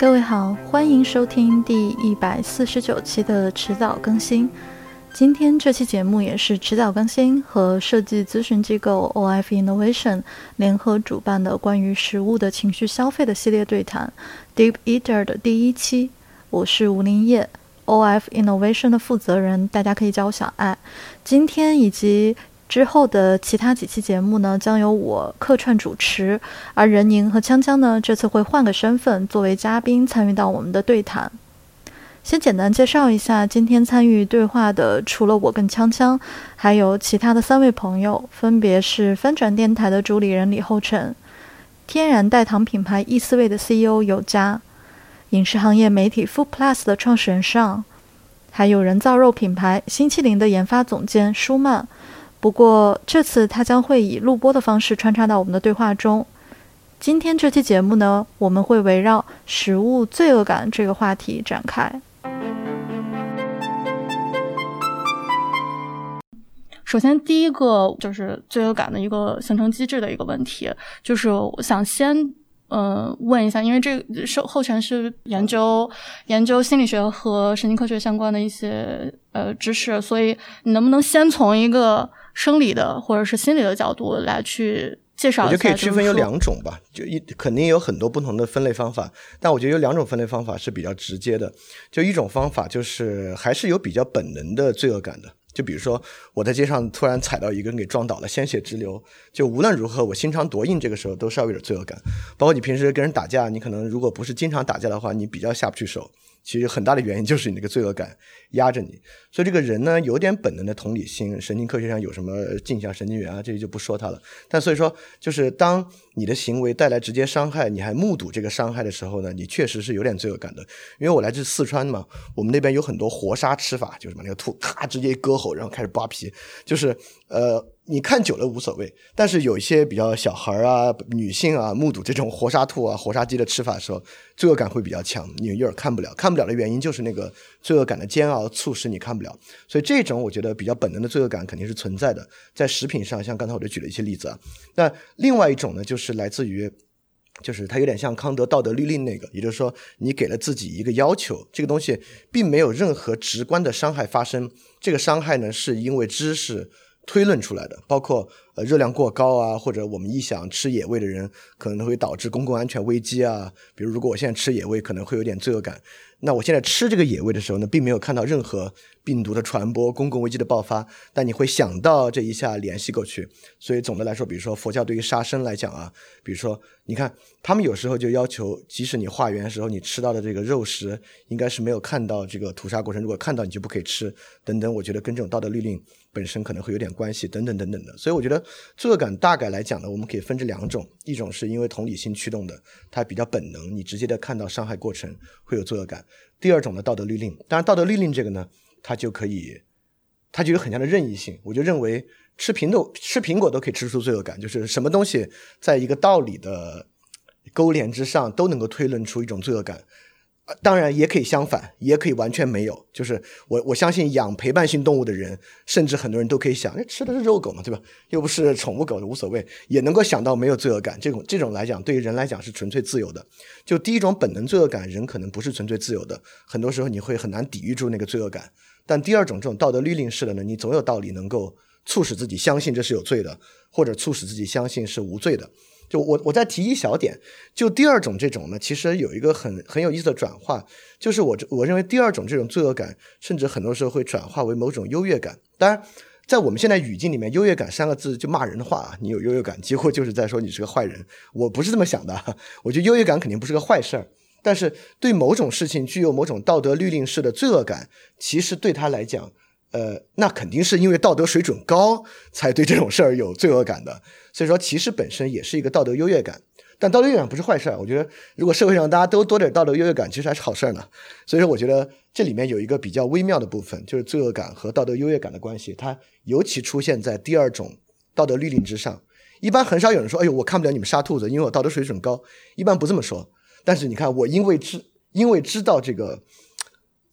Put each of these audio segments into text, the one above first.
各位好，欢迎收听第一百四十九期的迟早更新。今天这期节目也是迟早更新和设计咨询机构 OF Innovation 联合主办的关于食物的情绪消费的系列对谈 Deep Eater 的第一期。我是吴林叶，OF Innovation 的负责人，大家可以叫我小爱。今天以及之后的其他几期节目呢，将由我客串主持，而任宁和锵锵呢，这次会换个身份作为嘉宾参与到我们的对谈。先简单介绍一下，今天参与对话的除了我跟锵锵，还有其他的三位朋友，分别是翻转电台的主理人李厚成，天然代糖品牌易思味的 CEO 有佳，影视行业媒体 Food Plus 的创始人尚，还有人造肉品牌新麒麟的研发总监舒曼。不过这次他将会以录播的方式穿插到我们的对话中。今天这期节目呢，我们会围绕食物罪恶感这个话题展开。首先，第一个就是罪恶感的一个形成机制的一个问题，就是我想先嗯问一下，因为这受后全是研究研究心理学和神经科学相关的一些呃知识，所以你能不能先从一个生理的或者是心理的角度来去介绍一下？我觉得可以区分有两种吧，就一肯定有很多不同的分类方法，但我觉得有两种分类方法是比较直接的。就一种方法就是还是有比较本能的罪恶感的，就比如说我在街上突然踩到一个人给撞倒了，鲜血直流，就无论如何我心肠多硬，这个时候都稍微有点罪恶感。包括你平时跟人打架，你可能如果不是经常打架的话，你比较下不去手。其实很大的原因就是你那个罪恶感压着你，所以这个人呢有点本能的同理心，神经科学上有什么镜像神经元啊，这些就不说它了。但所以说，就是当你的行为带来直接伤害，你还目睹这个伤害的时候呢，你确实是有点罪恶感的。因为我来自四川嘛，我们那边有很多活杀吃法，就是把那个兔咔直接割喉，然后开始扒皮，就是呃。你看久了无所谓，但是有一些比较小孩啊、女性啊，目睹这种活杀兔啊、活杀鸡的吃法的时候，罪恶感会比较强，你有点看不了。看不了的原因就是那个罪恶感的煎熬促使你看不了。所以这种我觉得比较本能的罪恶感肯定是存在的，在食品上，像刚才我就举了一些例子啊。那另外一种呢，就是来自于，就是它有点像康德道德律令那个，也就是说，你给了自己一个要求，这个东西并没有任何直观的伤害发生，这个伤害呢是因为知识。推论出来的，包括呃热量过高啊，或者我们一想吃野味的人可能会导致公共安全危机啊。比如如果我现在吃野味，可能会有点罪恶感。那我现在吃这个野味的时候呢，并没有看到任何病毒的传播、公共危机的爆发，但你会想到这一下联系过去。所以总的来说，比如说佛教对于杀生来讲啊，比如说你看他们有时候就要求，即使你化缘的时候你吃到的这个肉食，应该是没有看到这个屠杀过程，如果看到你就不可以吃等等。我觉得跟这种道德律令本身可能会有点关系等等等等的。所以我觉得罪恶感大概来讲呢，我们可以分这两种：一种是因为同理心驱动的，它比较本能，你直接的看到伤害过程会有罪恶感。第二种的道德律令，当然道德律令这个呢，它就可以，它就有很强的任意性。我就认为吃苹果吃苹果都可以吃出罪恶感，就是什么东西在一个道理的勾连之上都能够推论出一种罪恶感。当然也可以相反，也可以完全没有。就是我我相信养陪伴性动物的人，甚至很多人都可以想，哎，吃的是肉狗嘛，对吧？又不是宠物狗，无所谓，也能够想到没有罪恶感。这种这种来讲，对于人来讲是纯粹自由的。就第一种本能罪恶感，人可能不是纯粹自由的，很多时候你会很难抵御住那个罪恶感。但第二种这种道德律令式的呢，你总有道理能够促使自己相信这是有罪的，或者促使自己相信是无罪的。就我我再提一小点，就第二种这种呢，其实有一个很很有意思的转化，就是我我认为第二种这种罪恶感，甚至很多时候会转化为某种优越感。当然，在我们现在语境里面，“优越感”三个字就骂人的话啊，你有优越感，几乎就是在说你是个坏人。我不是这么想的，我觉得优越感肯定不是个坏事儿，但是对某种事情具有某种道德律令式的罪恶感，其实对他来讲。呃，那肯定是因为道德水准高，才对这种事儿有罪恶感的。所以说，其实本身也是一个道德优越感，但道德优越感不是坏事儿。我觉得，如果社会上大家都多点道德优越感，其实还是好事儿呢。所以说，我觉得这里面有一个比较微妙的部分，就是罪恶感和道德优越感的关系，它尤其出现在第二种道德律令之上。一般很少有人说：“哎呦，我看不了你们杀兔子，因为我道德水准高。”一般不这么说。但是你看，我因为知因为知道这个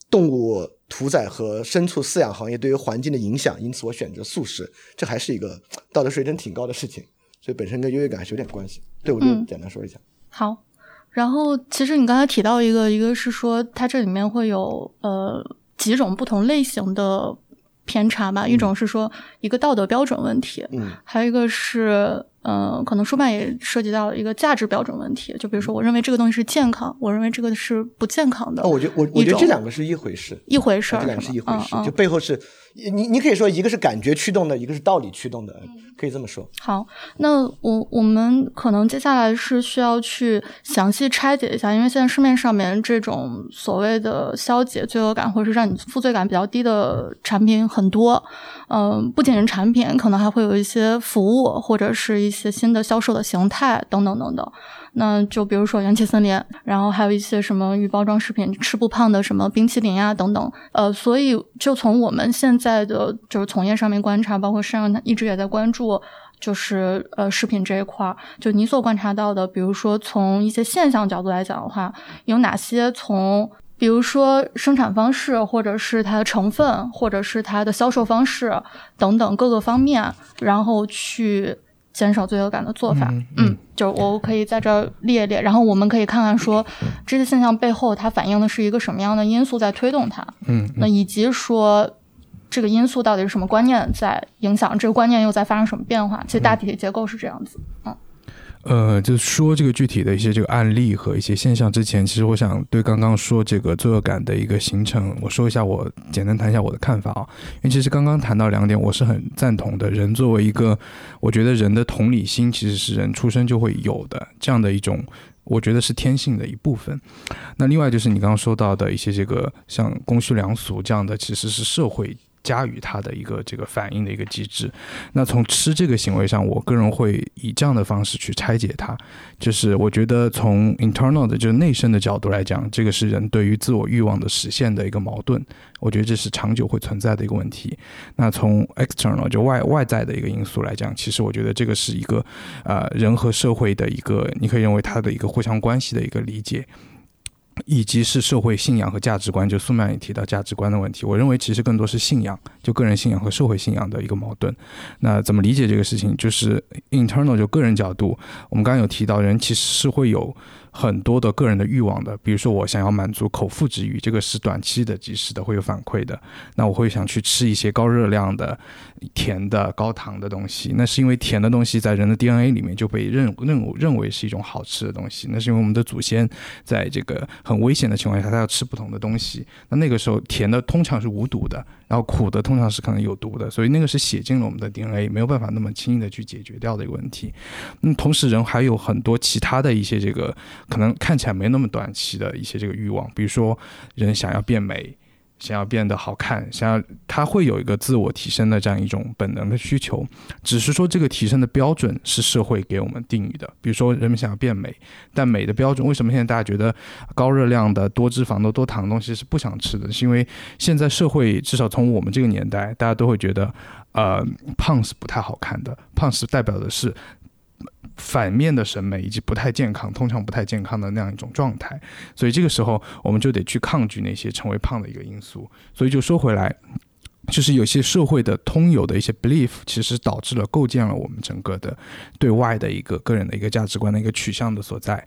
动物。屠宰和牲畜饲养行业对于环境的影响，因此我选择素食，这还是一个 道德水准挺高的事情，所以本身跟优越感是有点关系。对我就简单说一下。好，然后其实你刚才提到一个，一个是说它这里面会有呃几种不同类型的偏差吧，一种是说一个道德标准问题，嗯，还有一个是。嗯，可能书办也涉及到一个价值标准问题，就比如说，我认为这个东西是健康，我认为这个是不健康的。哦，我觉我我觉得这两个是一回事，一回事，这两个是一回事，就背后是，你你可以说一个是感觉驱动的，一个是道理驱动的，可以这么说。好，那我我们可能接下来是需要去详细拆解一下，因为现在市面上面这种所谓的消解罪恶感或者是让你负罪感比较低的产品很多。嗯，不仅是产品，可能还会有一些服务或者是一些新的销售的形态等等等等。那就比如说元气森林，然后还有一些什么预包装食品吃不胖的什么冰淇淋呀等等。呃，所以就从我们现在的就是从业上面观察，包括实际上一直也在关注，就是呃食品这一块儿，就你所观察到的，比如说从一些现象角度来讲的话，有哪些从？比如说生产方式，或者是它的成分，或者是它的销售方式等等各个方面，然后去减少罪恶感的做法。嗯，就我可以在这儿列列，然后我们可以看看说这些现象背后它反映的是一个什么样的因素在推动它。嗯，那以及说这个因素到底是什么观念在影响，这个观念又在发生什么变化？其实大体的结构是这样子。嗯。呃，就说这个具体的一些这个案例和一些现象之前，其实我想对刚刚说这个罪恶感的一个形成，我说一下我简单谈一下我的看法啊。因为其实刚刚谈到两点，我是很赞同的。人作为一个，我觉得人的同理心其实是人出生就会有的这样的一种，我觉得是天性的一部分。那另外就是你刚刚说到的一些这个像公序良俗这样的，其实是社会。加于它的一个这个反应的一个机制。那从吃这个行为上，我个人会以这样的方式去拆解它，就是我觉得从 internal 的，就是内生的角度来讲，这个是人对于自我欲望的实现的一个矛盾。我觉得这是长久会存在的一个问题。那从 external 就外外在的一个因素来讲，其实我觉得这个是一个呃人和社会的一个，你可以认为它的一个互相关系的一个理解。以及是社会信仰和价值观，就苏曼也提到价值观的问题。我认为其实更多是信仰，就个人信仰和社会信仰的一个矛盾。那怎么理解这个事情？就是 internal 就个人角度，我们刚刚有提到，人其实是会有。很多的个人的欲望的，比如说我想要满足口腹之欲，这个是短期的、及时的，会有反馈的。那我会想去吃一些高热量的、甜的、高糖的东西。那是因为甜的东西在人的 DNA 里面就被认认认为是一种好吃的东西。那是因为我们的祖先在这个很危险的情况下，他要吃不同的东西。那那个时候甜的通常是无毒的，然后苦的通常是可能有毒的，所以那个是写进了我们的 DNA，没有办法那么轻易的去解决掉的一个问题。那同时人还有很多其他的一些这个。可能看起来没那么短期的一些这个欲望，比如说人想要变美，想要变得好看，想要他会有一个自我提升的这样一种本能的需求，只是说这个提升的标准是社会给我们定义的。比如说人们想要变美，但美的标准为什么现在大家觉得高热量的、多脂肪的、多糖的东西是不想吃的？是因为现在社会至少从我们这个年代，大家都会觉得，呃，胖是不太好看的，胖是代表的是。反面的审美以及不太健康，通常不太健康的那样一种状态，所以这个时候我们就得去抗拒那些成为胖的一个因素。所以就说回来。就是有些社会的通有的一些 belief，其实导致了构建了我们整个的对外的一个个人的一个价值观的一个取向的所在。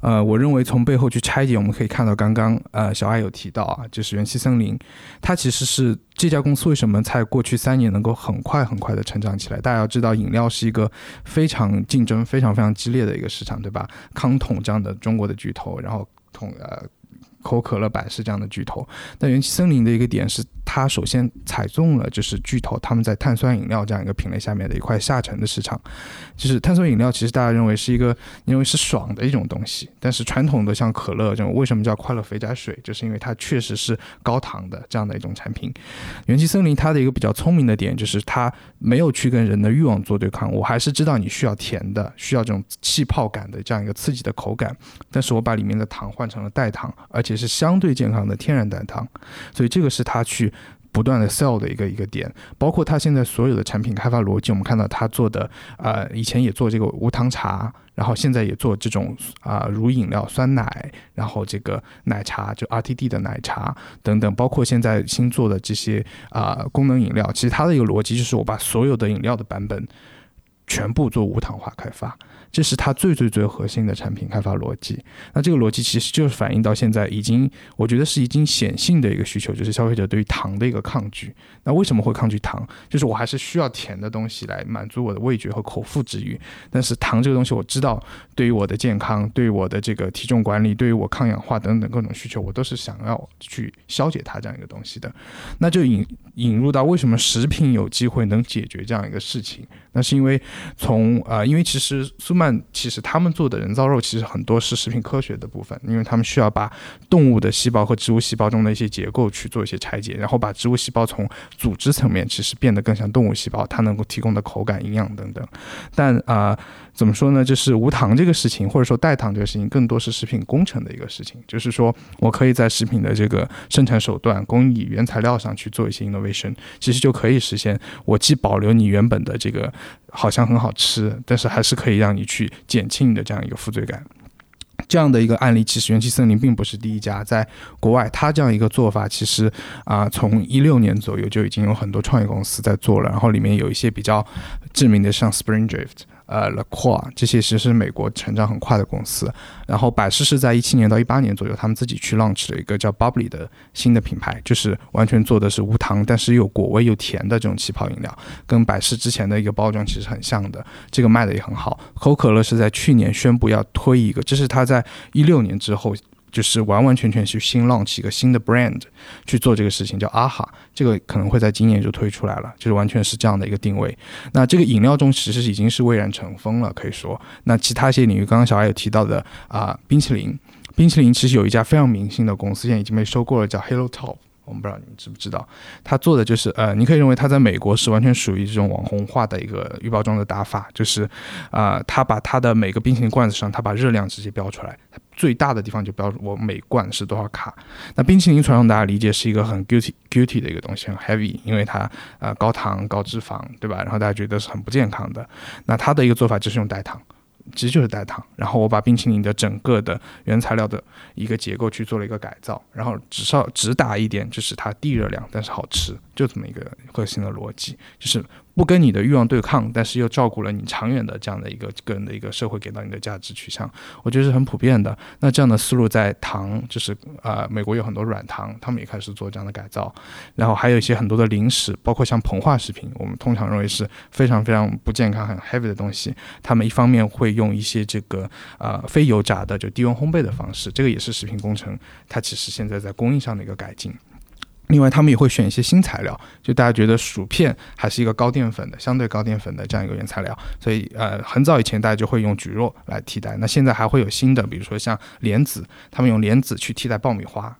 呃，我认为从背后去拆解，我们可以看到刚刚呃小爱有提到啊，就是元气森林，它其实是这家公司为什么在过去三年能够很快很快的成长起来？大家要知道，饮料是一个非常竞争非常非常激烈的一个市场，对吧？康统这样的中国的巨头，然后统呃。口可乐、百事这样的巨头，但元气森林的一个点是，它首先踩中了就是巨头他们在碳酸饮料这样一个品类下面的一块下沉的市场。就是碳酸饮料，其实大家认为是一个认为是爽的一种东西，但是传统的像可乐这种，为什么叫快乐肥宅水？就是因为它确实是高糖的这样的一种产品。元气森林它的一个比较聪明的点就是它没有去跟人的欲望做对抗，我还是知道你需要甜的，需要这种气泡感的这样一个刺激的口感，但是我把里面的糖换成了代糖，而且。是相对健康的天然代糖，所以这个是他去不断的 sell 的一个一个点，包括他现在所有的产品开发逻辑，我们看到他做的，呃，以前也做这个无糖茶，然后现在也做这种啊乳饮料酸奶，然后这个奶茶就 RTD 的奶茶等等，包括现在新做的这些啊功能饮料，其实它的一个逻辑就是我把所有的饮料的版本全部做无糖化开发。这是它最最最核心的产品开发逻辑。那这个逻辑其实就是反映到现在已经，我觉得是已经显性的一个需求，就是消费者对于糖的一个抗拒。那为什么会抗拒糖？就是我还是需要甜的东西来满足我的味觉和口腹之欲。但是糖这个东西，我知道对于我的健康、对于我的这个体重管理、对于我抗氧化等等各种需求，我都是想要去消解它这样一个东西的。那就引引入到为什么食品有机会能解决这样一个事情？那是因为从呃，因为其实苏曼其实他们做的人造肉其实很多是食品科学的部分，因为他们需要把动物的细胞和植物细胞中的一些结构去做一些拆解，然后把植物细胞从组织层面其实变得更像动物细胞，它能够提供的口感、营养等等。但啊，怎么说呢？就是无糖这个事情，或者说代糖这个事情，更多是食品工程的一个事情。就是说我可以在食品的这个生产手段、工艺、原材料上去做一些 innovation，其实就可以实现我既保留你原本的这个。好像很好吃，但是还是可以让你去减轻你的这样一个负罪感。这样的一个案例，其实元气森林并不是第一家，在国外，它这样一个做法，其实啊，从一六年左右就已经有很多创业公司在做了，然后里面有一些比较知名的，像 Spring Drift。呃，La c o r 这些其实是美国成长很快的公司。然后百事是在一七年到一八年左右，他们自己去 launch 了一个叫 Bubbly 的新的品牌，就是完全做的是无糖，但是又果味又甜的这种气泡饮料，跟百事之前的一个包装其实很像的。这个卖的也很好。可口可乐是在去年宣布要推一个，这是他在一六年之后。就是完完全全去新浪起一个新的 brand 去做这个事情，叫阿哈，这个可能会在今年就推出来了，就是完全是这样的一个定位。那这个饮料中其实已经是蔚然成风了，可以说。那其他一些领域，刚刚小艾有提到的啊，冰淇淋，冰淇淋其实有一家非常明星的公司，现在已经被收购了，叫 Hello Top。我们不知道你们知不知道，他做的就是呃，你可以认为他在美国是完全属于这种网红化的一个预包装的打法，就是啊，他把他的每个冰淇淋罐子上，他把热量直接标出来，最大的地方就标我每罐是多少卡。那冰淇淋传统大家理解是一个很 guilty guilty 的一个东西，很 heavy，因为它呃高糖高脂肪，对吧？然后大家觉得是很不健康的。那他的一个做法就是用代糖。其实就是代糖，然后我把冰淇淋的整个的原材料的一个结构去做了一个改造，然后只少只打一点，就是它低热量，但是好吃，就这么一个核心的逻辑，就是。不跟你的欲望对抗，但是又照顾了你长远的这样的一个个人的一个社会给到你的价值取向，我觉得是很普遍的。那这样的思路在糖，就是啊，美国有很多软糖，他们也开始做这样的改造。然后还有一些很多的零食，包括像膨化食品，我们通常认为是非常非常不健康、很 heavy 的东西。他们一方面会用一些这个啊非油炸的，就低温烘焙的方式，这个也是食品工程，它其实现在在工艺上的一个改进。另外，他们也会选一些新材料，就大家觉得薯片还是一个高淀粉的，相对高淀粉的这样一个原材料，所以呃，很早以前大家就会用蒟蒻来替代。那现在还会有新的，比如说像莲子，他们用莲子去替代爆米花。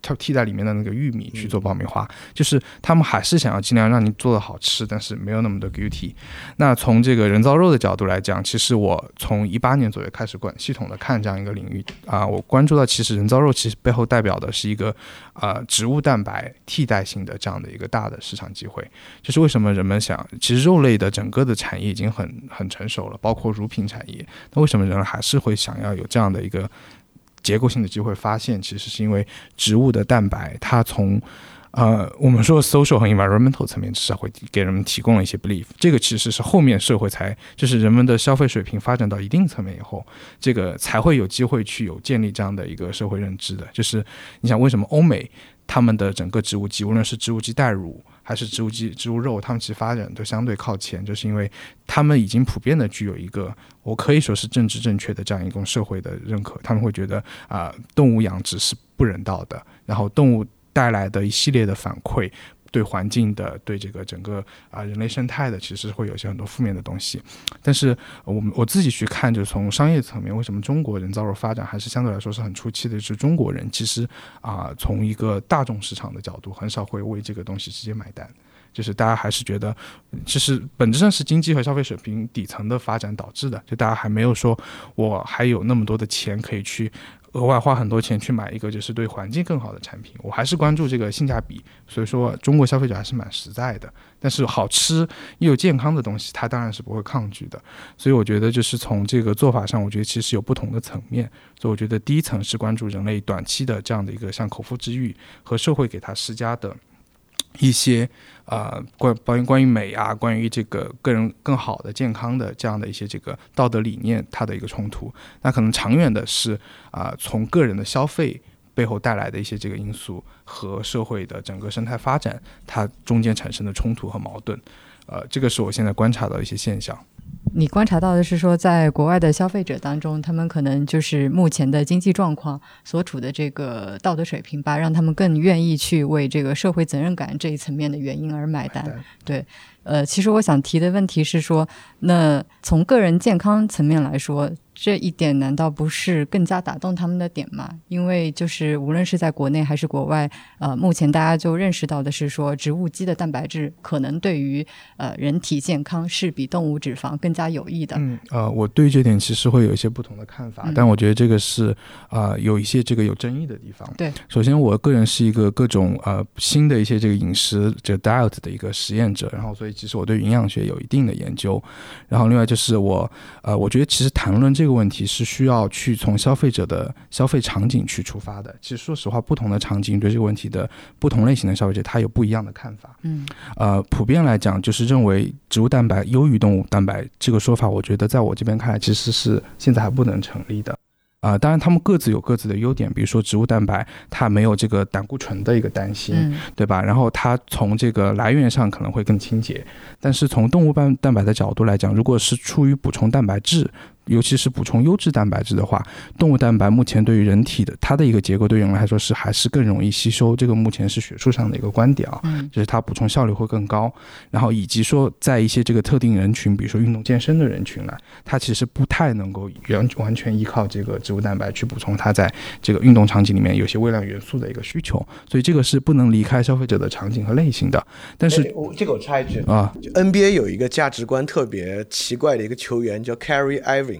它替代里面的那个玉米去做爆米花，就是他们还是想要尽量让你做的好吃，但是没有那么多 guilty。那从这个人造肉的角度来讲，其实我从一八年左右开始管系统的看这样一个领域啊，我关注到其实人造肉其实背后代表的是一个啊植物蛋白替代性的这样的一个大的市场机会。就是为什么人们想，其实肉类的整个的产业已经很很成熟了，包括乳品产业，那为什么人还是会想要有这样的一个？结构性的机会发现，其实是因为植物的蛋白，它从呃我们说 social 和 environmental 层面至少会给人们提供了一些 belief。这个其实是后面社会才就是人们的消费水平发展到一定层面以后，这个才会有机会去有建立这样的一个社会认知的。就是你想为什么欧美他们的整个植物基，无论是植物基代乳。还是植物基、植物肉，它们其实发展都相对靠前，就是因为他们已经普遍的具有一个，我可以说是政治正确的这样一种社会的认可。他们会觉得啊，动物养殖是不人道的，然后动物带来的一系列的反馈。对环境的，对这个整个啊人类生态的，其实会有些很多负面的东西。但是我们我自己去看，就从商业层面，为什么中国人造肉发展还是相对来说是很初期的？是中国人其实啊，从一个大众市场的角度，很少会为这个东西直接买单。就是大家还是觉得，其实本质上是经济和消费水平底层的发展导致的。就大家还没有说，我还有那么多的钱可以去。额外花很多钱去买一个就是对环境更好的产品，我还是关注这个性价比。所以说，中国消费者还是蛮实在的。但是好吃又健康的东西，他当然是不会抗拒的。所以我觉得，就是从这个做法上，我觉得其实有不同的层面。所以我觉得第一层是关注人类短期的这样的一个像口腹之欲和社会给他施加的一些呃关关于关于美啊，关于这个个人更好的健康的这样的一些这个道德理念，它的一个冲突。那可能长远的是啊，从个人的消费背后带来的一些这个因素和社会的整个生态发展，它中间产生的冲突和矛盾。呃，这个是我现在观察到一些现象。你观察到的是说，在国外的消费者当中，他们可能就是目前的经济状况所处的这个道德水平吧，让他们更愿意去为这个社会责任感这一层面的原因而买单。对，呃，其实我想提的问题是说，那从个人健康层面来说。这一点难道不是更加打动他们的点吗？因为就是无论是在国内还是国外，呃，目前大家就认识到的是说，植物基的蛋白质可能对于呃人体健康是比动物脂肪更加有益的。嗯，呃，我对这点其实会有一些不同的看法，但我觉得这个是啊有一些这个有争议的地方。对，首先我个人是一个各种呃新的一些这个饮食这个 diet 的一个实验者，然后所以其实我对营养学有一定的研究。然后另外就是我呃，我觉得其实谈论这个。这个问题是需要去从消费者的消费场景去出发的。其实，说实话，不同的场景对这个问题的不同类型的消费者，他有不一样的看法。嗯，呃，普遍来讲，就是认为植物蛋白优于动物蛋白这个说法，我觉得在我这边看来，其实是现在还不能成立的。啊，当然，他们各自有各自的优点，比如说植物蛋白，它没有这个胆固醇的一个担心，对吧？然后它从这个来源上可能会更清洁。但是从动物蛋蛋白的角度来讲，如果是出于补充蛋白质。尤其是补充优质蛋白质的话，动物蛋白目前对于人体的它的一个结构，对人来说是还是更容易吸收。这个目前是学术上的一个观点啊，就是它补充效率会更高。然后以及说，在一些这个特定人群，比如说运动健身的人群来，它其实不太能够完完全依靠这个植物蛋白去补充它在这个运动场景里面有些微量元素的一个需求。所以这个是不能离开消费者的场景和类型的。但是这个我插一句啊，NBA 有一个价值观特别奇怪的一个球员叫 Carry Irving。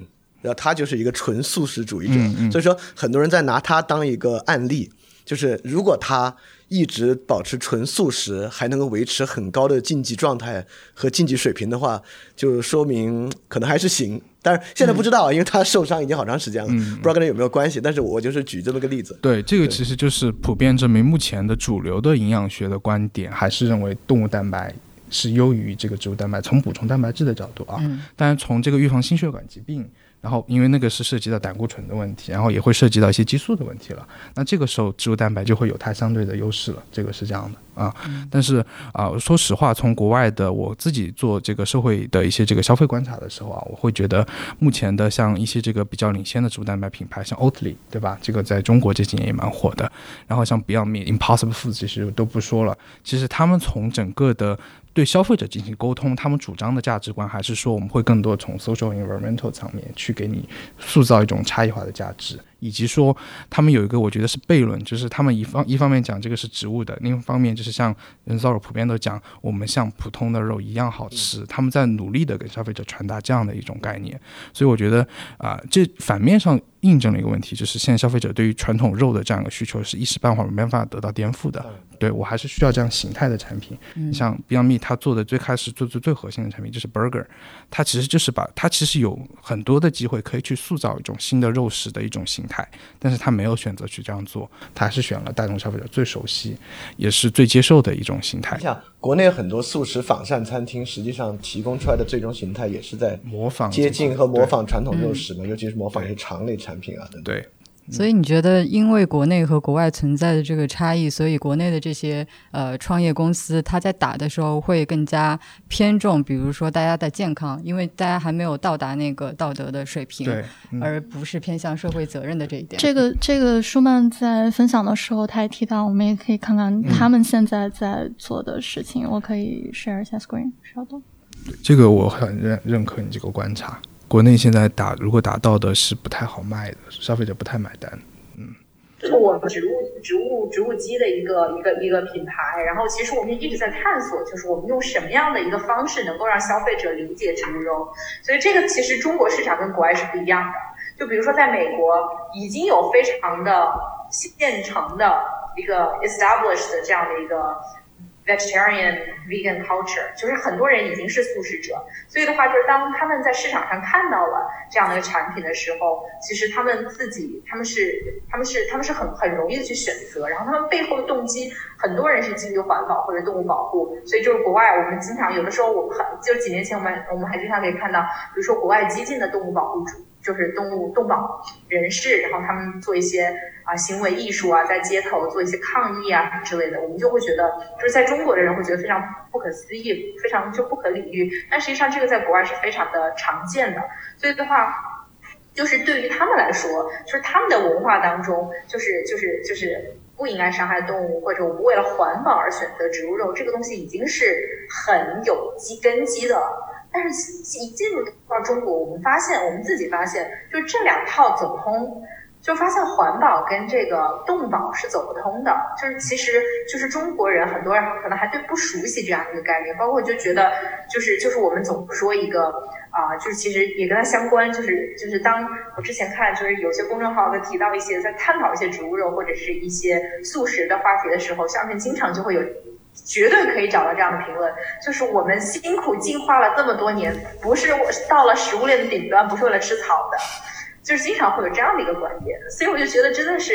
然后他就是一个纯素食主义者，所以说很多人在拿他当一个案例，就是如果他一直保持纯素食，还能够维持很高的竞技状态和竞技水平的话，就说明可能还是行。但是现在不知道，因为他受伤已经好长时间了，不知道跟他有没有关系。但是我就是举这么个例子。对，这个其实就是普遍证明，目前的主流的营养学的观点还是认为动物蛋白是优于这个植物蛋白，从补充蛋白质的角度啊。但是从这个预防心血管疾病。然后，因为那个是涉及到胆固醇的问题，然后也会涉及到一些激素的问题了。那这个时候，植物蛋白就会有它相对的优势了。这个是这样的。啊，但是啊，说实话，从国外的我自己做这个社会的一些这个消费观察的时候啊，我会觉得目前的像一些这个比较领先的植物蛋白品牌，像 Oatly，对吧？这个在中国这几年也蛮火的。然后像 Beyond Meat、Impossible Foods，其实都不说了。其实他们从整个的对消费者进行沟通，他们主张的价值观还是说我们会更多从 social environmental 层面去给你塑造一种差异化的价值。以及说，他们有一个我觉得是悖论，就是他们一方一方面讲这个是植物的，另一方面就是像人造肉普遍都讲我们像普通的肉一样好吃，他们在努力的给消费者传达这样的一种概念，所以我觉得啊，这反面上印证了一个问题，就是现在消费者对于传统肉的这样一个需求是一时半会儿没办法得到颠覆的。对我还是需要这样形态的产品，像 Beyond Meat，它做的最开始做最最核心的产品就是 Burger，它其实就是把它其实有很多的机会可以去塑造一种新的肉食的一种形态，但是它没有选择去这样做，它还是选了大众消费者最熟悉也是最接受的一种形态。像国内很多素食仿膳餐厅，实际上提供出来的最终形态也是在模仿接近和模仿传统肉食嘛，尤其是模仿一些肠类产品啊等等。对。所以你觉得，因为国内和国外存在的这个差异，所以国内的这些呃创业公司，它在打的时候会更加偏重，比如说大家的健康，因为大家还没有到达那个道德的水平，对，而不是偏向社会责任的这一点。这个这个舒曼在分享的时候，他也提到，我们也可以看看他们现在在做的事情。我可以 share 一下 screen，稍等。这个我很认认可你这个观察。国内现在打，如果打到的是不太好卖的，消费者不太买单。嗯，这是我们植物植物植物机的一个一个一个品牌，然后其实我们一直在探索，就是我们用什么样的一个方式能够让消费者理解植物肉。所以这个其实中国市场跟国外是不一样的。就比如说在美国已经有非常的现成的一个 established 的这样的一个。Vegetarian vegan culture，就是很多人已经是素食者，所以的话，就是当他们在市场上看到了这样的一个产品的时候，其实他们自己他们是他们是他们是很很容易的去选择，然后他们背后的动机，很多人是基于环保或者动物保护，所以就是国外我们经常有的时候我们很就几年前我们我们还经常可以看到，比如说国外激进的动物保护主。就是动物动保人士，然后他们做一些啊行为艺术啊，在街头做一些抗议啊之类的，我们就会觉得，就是在中国的人会觉得非常不可思议，非常就不可理喻。但实际上这个在国外是非常的常见的，所以的话，就是对于他们来说，就是他们的文化当中，就是就是就是不应该伤害动物，或者我们为了环保而选择植物肉，这个东西已经是很有基根基的。但是，一进入到中国，我们发现，我们自己发现，就这两套走不通，就发现环保跟这个动保是走不通的。就是其实，就是中国人很多人可能还对不熟悉这样一个概念，包括就觉得，就是就是我们总说一个啊，就是其实也跟它相关，就是就是当我之前看，就是有些公众号在提到一些在探讨一些植物肉或者是一些素食的话题的时候，下面经常就会有。绝对可以找到这样的评论，就是我们辛苦进化了这么多年，不是我到了食物链的顶端，不是为了吃草的，就是经常会有这样的一个观点，所以我就觉得真的是，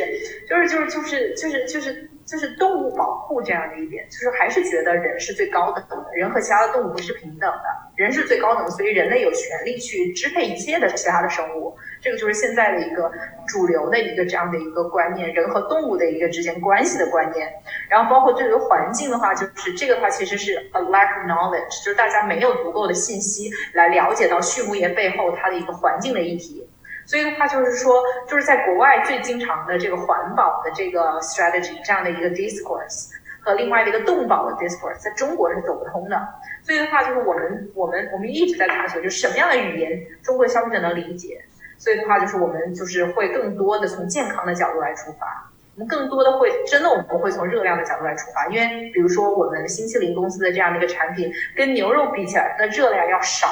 就是就是就是就是就是。就是动物保护这样的一点，就是还是觉得人是最高等的，人和其他的动物不是平等的，人是最高等，所以人类有权利去支配一切的其他的生物。这个就是现在的一个主流的一个这样的一个观念，人和动物的一个之间关系的观念。然后包括对于环境的话，就是这个的话其实是 a lack of knowledge，就是大家没有足够的信息来了解到畜牧业背后它的一个环境的议题。所以的话，就是说，就是在国外最经常的这个环保的这个 strategy 这样的一个 discourse 和另外的一个动保的 discourse，在中国是走不通的。所以的话，就是我们我们我们一直在探索，就是什么样的语言中国消费者能理解。所以的话，就是我们就是会更多的从健康的角度来出发，我们更多的会真的我们会从热量的角度来出发，因为比如说我们新麒麟公司的这样的一个产品，跟牛肉比起来，那热量要少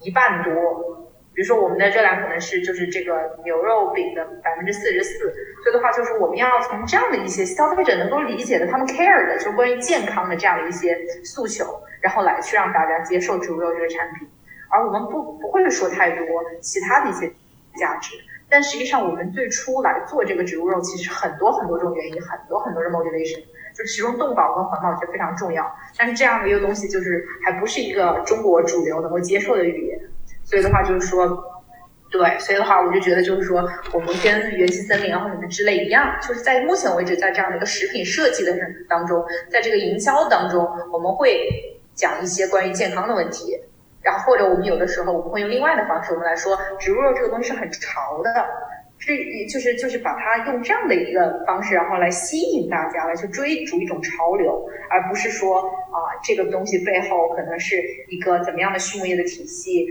一半多。比如说，我们的热量可能是就是这个牛肉饼的百分之四十四，所以的话，就是我们要从这样的一些消费者能够理解的，他们 care 的，就关于健康的这样的一些诉求，然后来去让大家接受植物肉这个产品，而我们不不会说太多其他的一些价值。但实际上，我们最初来做这个植物肉，其实很多很多种原因，很多很多的 motivation，就其中动保跟环保我觉得非常重要。但是这样的一个东西，就是还不是一个中国主流能够接受的语言。所以的话就是说，对，所以的话我就觉得就是说，我们跟元气森林啊或者什么之类一样，就是在目前为止，在这样的一个食品设计的当中，在这个营销当中，我们会讲一些关于健康的问题，然后或者我们有的时候我们会用另外的方式，我们来说植入肉这个东西是很潮的，是就是就是把它用这样的一个方式，然后来吸引大家来去追逐一种潮流，而不是说啊这个东西背后可能是一个怎么样的畜牧业的体系。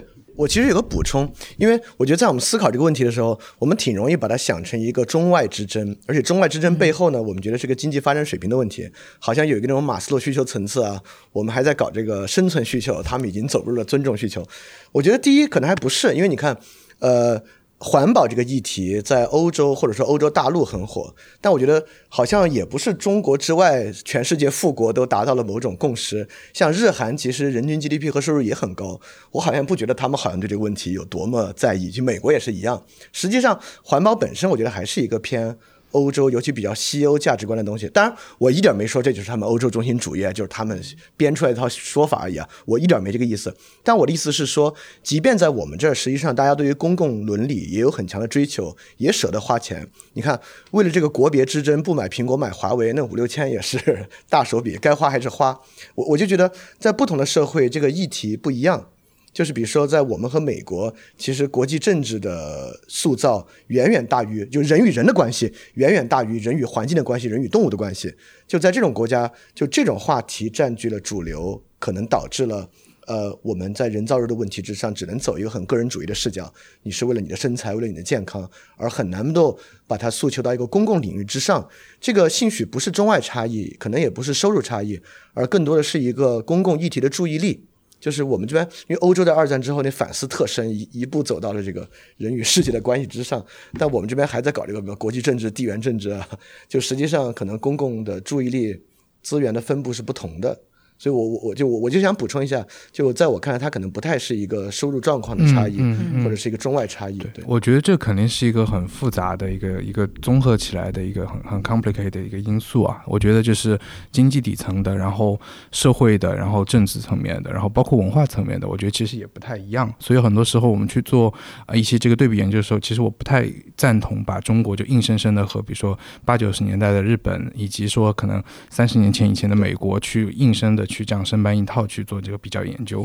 对我其实有个补充，因为我觉得在我们思考这个问题的时候，我们挺容易把它想成一个中外之争，而且中外之争背后呢，我们觉得是个经济发展水平的问题，好像有一个那种马斯洛需求层次啊，我们还在搞这个生存需求，他们已经走入了尊重需求。我觉得第一可能还不是，因为你看，呃。环保这个议题在欧洲或者说欧洲大陆很火，但我觉得好像也不是中国之外，全世界富国都达到了某种共识。像日韩其实人均 GDP 和收入也很高，我好像不觉得他们好像对这个问题有多么在意。就美国也是一样。实际上，环保本身我觉得还是一个偏。欧洲尤其比较西欧价值观的东西，当然我一点没说这就是他们欧洲中心主义，就是他们编出来一套说法而已啊，我一点没这个意思。但我的意思是说，即便在我们这儿，实际上大家对于公共伦理也有很强的追求，也舍得花钱。你看，为了这个国别之争，不买苹果买华为，那五六千也是 大手笔，该花还是花。我我就觉得，在不同的社会，这个议题不一样。就是比如说，在我们和美国，其实国际政治的塑造远远大于就人与人的关系，远远大于人与环境的关系，人与动物的关系。就在这种国家，就这种话题占据了主流，可能导致了，呃，我们在人造肉的问题之上，只能走一个很个人主义的视角。你是为了你的身材，为了你的健康，而很难够把它诉求到一个公共领域之上。这个兴许不是中外差异，可能也不是收入差异，而更多的是一个公共议题的注意力。就是我们这边，因为欧洲在二战之后那反思特深，一一步走到了这个人与世界的关系之上，但我们这边还在搞这个国际政治、地缘政治啊，就实际上可能公共的注意力资源的分布是不同的。所以，我我我就我我就想补充一下，就在我看来，它可能不太是一个收入状况的差异，或者是一个中外差异。对，对我觉得这肯定是一个很复杂的一个一个综合起来的一个很很 complicated 的一个因素啊。我觉得就是经济底层的，然后社会的，然后政治层面的，然后包括文化层面的，我觉得其实也不太一样。所以很多时候我们去做啊一些这个对比研究的时候，其实我不太赞同把中国就硬生生的和比如说八九十年代的日本，以及说可能三十年前以前的美国去硬生的去这样生搬硬。套去做这个比较研究，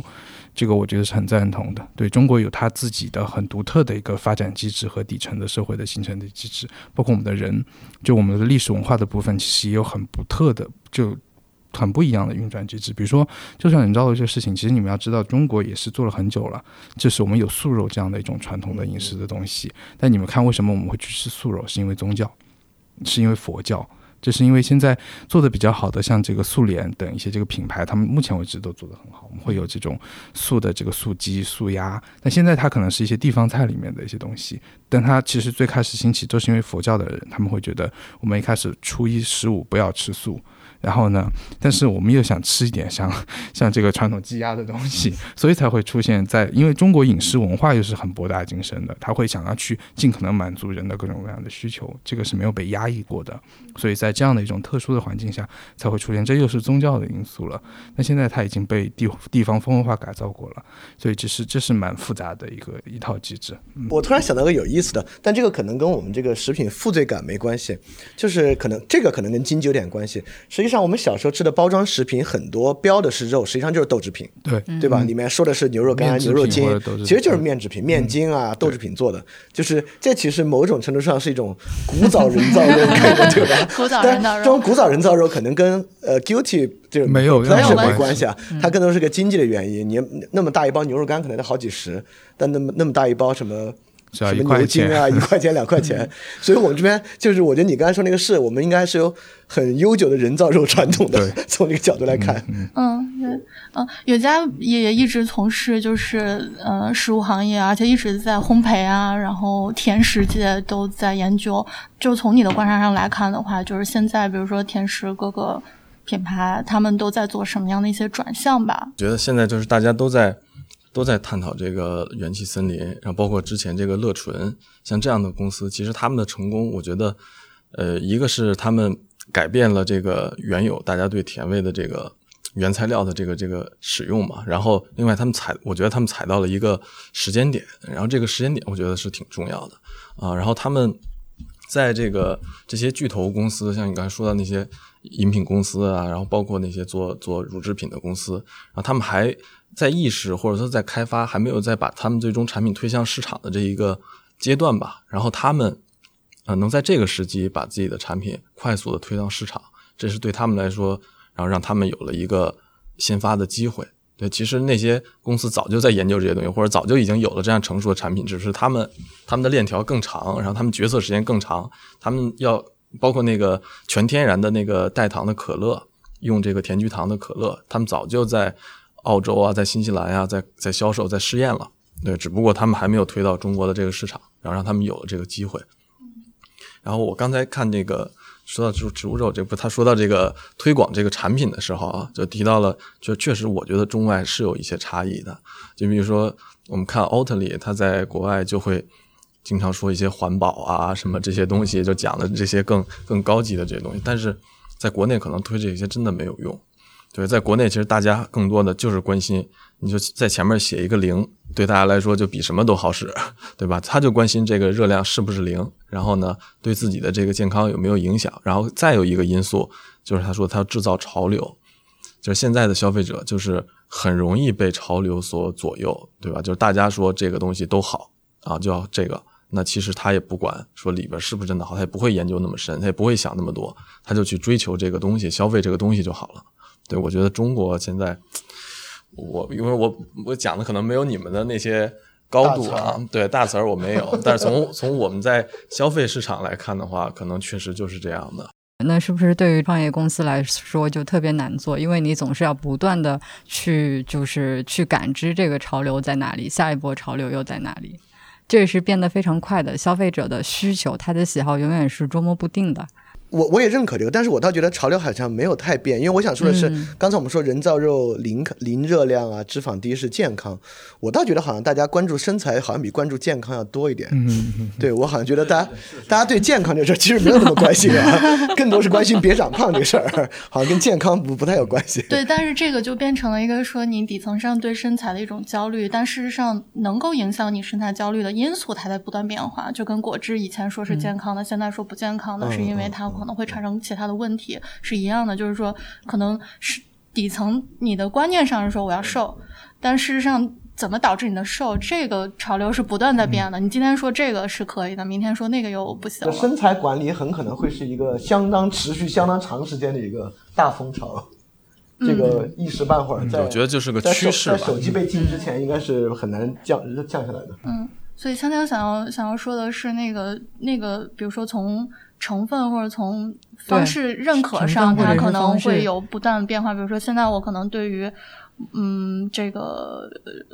这个我觉得是很赞同的。对中国有它自己的很独特的一个发展机制和底层的社会的形成的机制，包括我们的人，就我们的历史文化的部分，其实也有很独特的，就很不一样的运转机制。比如说，就像人造肉这个事情，其实你们要知道，中国也是做了很久了，就是我们有素肉这样的一种传统的饮食的东西。但你们看，为什么我们会去吃素肉？是因为宗教，是因为佛教。这是因为现在做的比较好的，像这个素联等一些这个品牌，他们目前为止都做得很好。我们会有这种素的这个素鸡、素鸭，但现在它可能是一些地方菜里面的一些东西。但它其实最开始兴起都是因为佛教的人，他们会觉得我们一开始初一十五不要吃素。然后呢？但是我们又想吃一点像像这个传统鸡鸭的东西，所以才会出现在。因为中国饮食文化又是很博大精深的，他会想要去尽可能满足人的各种各样的需求，这个是没有被压抑过的。所以在这样的一种特殊的环境下，才会出现。这又是宗教的因素了。那现在它已经被地地方风文化改造过了，所以这是这是蛮复杂的一个一套机制。我突然想到个有意思的，但这个可能跟我们这个食品负罪感没关系，就是可能这个可能跟经济有点关系。实际上，我们小时候吃的包装食品很多标的是肉，实际上就是豆制品，对对吧？里面说的是牛肉干、牛肉筋，其实就是面制品、面筋啊、豆制品做的。就是这其实某种程度上是一种古早人造肉，对吧？古早人造肉，这种古早人造肉可能跟呃 guilty 就没有没有关系啊，它更多是个经济的原因。你那么大一包牛肉干可能得好几十，但那么那么大一包什么？什么牛筋啊，一块钱两块钱，所以我们这边就是，我觉得你刚才说那个是，我们应该是有很悠久的人造肉传统的，从这个角度来看。嗯，对，嗯，有家也一直从事就是呃食物行业，而且一直在烘焙啊，然后甜食界都在研究。就从你的观察上来看的话，就是现在比如说甜食各个品牌，他们都在做什么样的一些转向吧？觉得现在就是大家都在。都在探讨这个元气森林，然后包括之前这个乐纯，像这样的公司，其实他们的成功，我觉得，呃，一个是他们改变了这个原有大家对甜味的这个原材料的这个这个使用嘛，然后另外他们踩，我觉得他们踩到了一个时间点，然后这个时间点我觉得是挺重要的啊，然后他们在这个这些巨头公司，像你刚才说的那些饮品公司啊，然后包括那些做做乳制品的公司，然后他们还。在意识或者说在开发，还没有在把他们最终产品推向市场的这一个阶段吧。然后他们，呃，能在这个时机把自己的产品快速的推向市场，这是对他们来说，然后让他们有了一个先发的机会。对，其实那些公司早就在研究这些东西，或者早就已经有了这样成熟的产品，只是他们他们的链条更长，然后他们决策时间更长，他们要包括那个全天然的那个代糖的可乐，用这个甜菊糖的可乐，他们早就在。澳洲啊，在新西兰呀，在在销售，在试验了，对，只不过他们还没有推到中国的这个市场，然后让他们有了这个机会。然后我刚才看这个说到植植物肉这不，他说到这个推广这个产品的时候啊，就提到了，就确实我觉得中外是有一些差异的。就比如说，我们看奥特利，他在国外就会经常说一些环保啊什么这些东西，就讲的这些更更高级的这些东西，但是在国内可能推这些真的没有用。对，在国内其实大家更多的就是关心，你就在前面写一个零，对大家来说就比什么都好使，对吧？他就关心这个热量是不是零，然后呢，对自己的这个健康有没有影响，然后再有一个因素就是他说他制造潮流，就是现在的消费者就是很容易被潮流所左右，对吧？就是大家说这个东西都好啊，就要这个，那其实他也不管说里边是不是真的好，他也不会研究那么深，他也不会想那么多，他就去追求这个东西，消费这个东西就好了。对，我觉得中国现在，我因为我我讲的可能没有你们的那些高度啊，对大词儿我没有，但是从从我们在消费市场来看的话，可能确实就是这样的。那是不是对于创业公司来说就特别难做？因为你总是要不断的去就是去感知这个潮流在哪里，下一波潮流又在哪里？这也是变得非常快的，消费者的需求，他的喜好永远是捉摸不定的。我我也认可这个，但是我倒觉得潮流好像没有太变，因为我想说的是，刚才我们说人造肉零零热量啊，脂肪低是健康，我倒觉得好像大家关注身材好像比关注健康要多一点。嗯，对我好像觉得大家大家对健康这事儿其实没有那么关心啊，更多是关心别长胖这事儿，好像跟健康不不太有关系。对，但是这个就变成了一个说你底层上对身材的一种焦虑，但事实上能够影响你身材焦虑的因素，它在不断变化。就跟果汁以前说是健康的，现在说不健康的，是因为它可能会产生其他的问题，是一样的。就是说，可能是底层你的观念上是说我要瘦，但事实上怎么导致你的瘦，这个潮流是不断在变的。你今天说这个是可以的，明天说那个又不行了。身材管理很可能会是一个相当持续、相当长时间的一个大风潮。这个一时半会儿，在我觉得就是个趋势吧。在手机被禁之前，应该是很难降降下来的。嗯。所以，锵锵想要想要说的是，那个那个，比如说从成分或者从方式认可上，它可能会有不断的变化。比如说，现在我可能对于。嗯，这个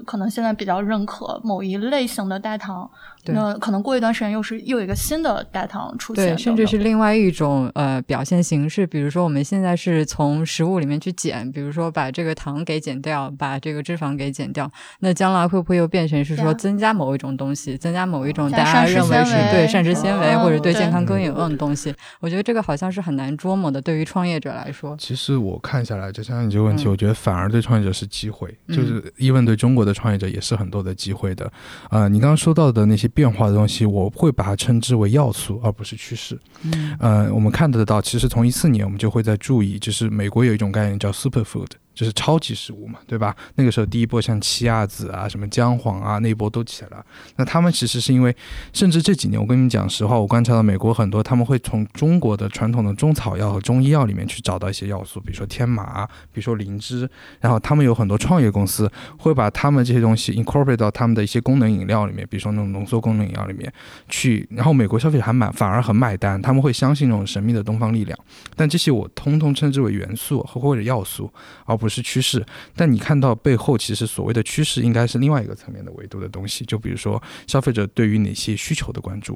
可能现在比较认可某一类型的代糖，那可能过一段时间又是又有一个新的代糖出现，对，甚至是另外一种呃表现形式。比如说我们现在是从食物里面去减，比如说把这个糖给减掉，把这个脂肪给减掉，那将来会不会又变成是说增加某一种东西，增加某一种大家认为是对膳食纤维或者对健康更有用的东西？我觉得这个好像是很难捉摸的，对于创业者来说。其实我看下来，就像你这个问题，我觉得反而对创业者。是机会，就是伊问对中国的创业者也是很多的机会的。呃，你刚刚说到的那些变化的东西，我会把它称之为要素，而不是趋势。嗯，呃，我们看得到，其实从一四年我们就会在注意，就是美国有一种概念叫 super food。就是超级食物嘛，对吧？那个时候第一波像奇亚籽啊、什么姜黄啊，那一波都起来了。那他们其实是因为，甚至这几年我跟你们讲实话，我观察到美国很多，他们会从中国的传统的中草药和中医药里面去找到一些要素，比如说天麻，比如说灵芝。然后他们有很多创业公司会把他们这些东西 incorporate 到他们的一些功能饮料里面，比如说那种浓缩功能饮料里面去。然后美国消费者还买，反而很买单，他们会相信那种神秘的东方力量。但这些我通通称之为元素或者要素，而不。不是趋势，但你看到背后，其实所谓的趋势应该是另外一个层面的维度的东西。就比如说，消费者对于哪些需求的关注，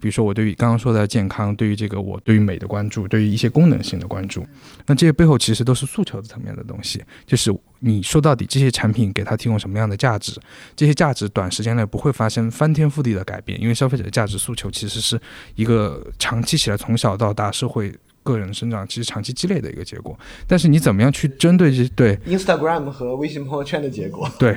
比如说我对于刚刚说的健康，对于这个我对于美的关注，对于一些功能性的关注，那这些背后其实都是诉求的层面的东西。就是你说到底，这些产品给他提供什么样的价值，这些价值短时间内不会发生翻天覆地的改变，因为消费者的价值诉求其实是一个长期起来从小到大社会。个人生长其实长期积累的一个结果，但是你怎么样去针对这对 Instagram 和微信朋友圈的结果？对，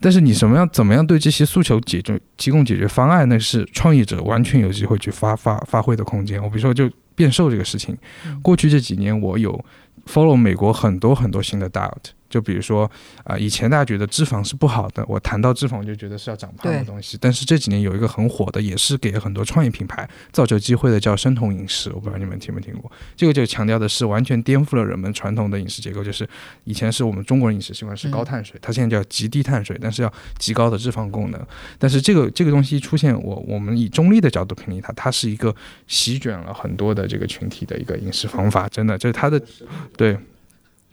但是你什么样怎么样对这些诉求解决提供解决方案？那是创业者完全有机会去发发发挥的空间。我比如说就变瘦这个事情，过去这几年我有 follow 美国很多很多新的 diet。就比如说，啊，以前大家觉得脂肪是不好的，我谈到脂肪就觉得是要长胖的东西。但是这几年有一个很火的，也是给很多创业品牌造就机会的，叫生酮饮食。我不知道你们听没听过？这个就强调的是完全颠覆了人们传统的饮食结构，就是以前是我们中国人饮食习惯是高碳水，它现在叫极低碳水，但是要极高的脂肪功能。但是这个这个东西一出现，我我们以中立的角度评定它，它是一个席卷了很多的这个群体的一个饮食方法，真的就是它的对。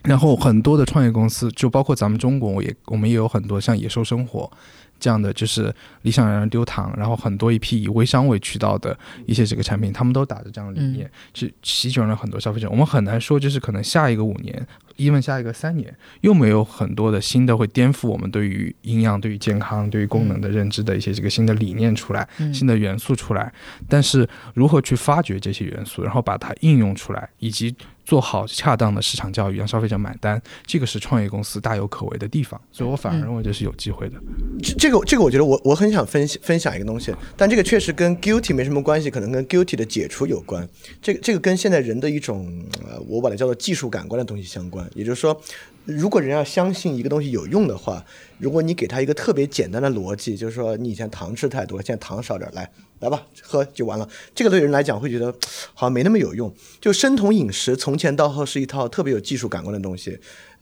然后很多的创业公司，就包括咱们中国，我也我们也有很多像野兽生活这样的，就是理想让人丢糖，然后很多一批以微商为渠道的一些这个产品，他们都打着这样的理念，是席卷了很多消费者。我们很难说，就是可能下一个五年。因为下一个三年又没有很多的新的会颠覆我们对于营养、对于健康、对于功能的认知的一些这个新的理念出来，新的元素出来。但是如何去发掘这些元素，然后把它应用出来，以及做好恰当的市场教育，让消费者买单，这个是创业公司大有可为的地方。所以我反而认为这是有机会的。这这个这个，我觉得我我很想分享分享一个东西，但这个确实跟 guilty 没什么关系，可能跟 guilty 的解除有关。这个这个跟现在人的一种呃，我把它叫做技术感官的东西相关。也就是说，如果人要相信一个东西有用的话，如果你给他一个特别简单的逻辑，就是说你以前糖吃太多，现在糖少点，来来吧，喝就完了。这个对人来讲会觉得 好像没那么有用。就生酮饮食，从前到后是一套特别有技术感官的东西。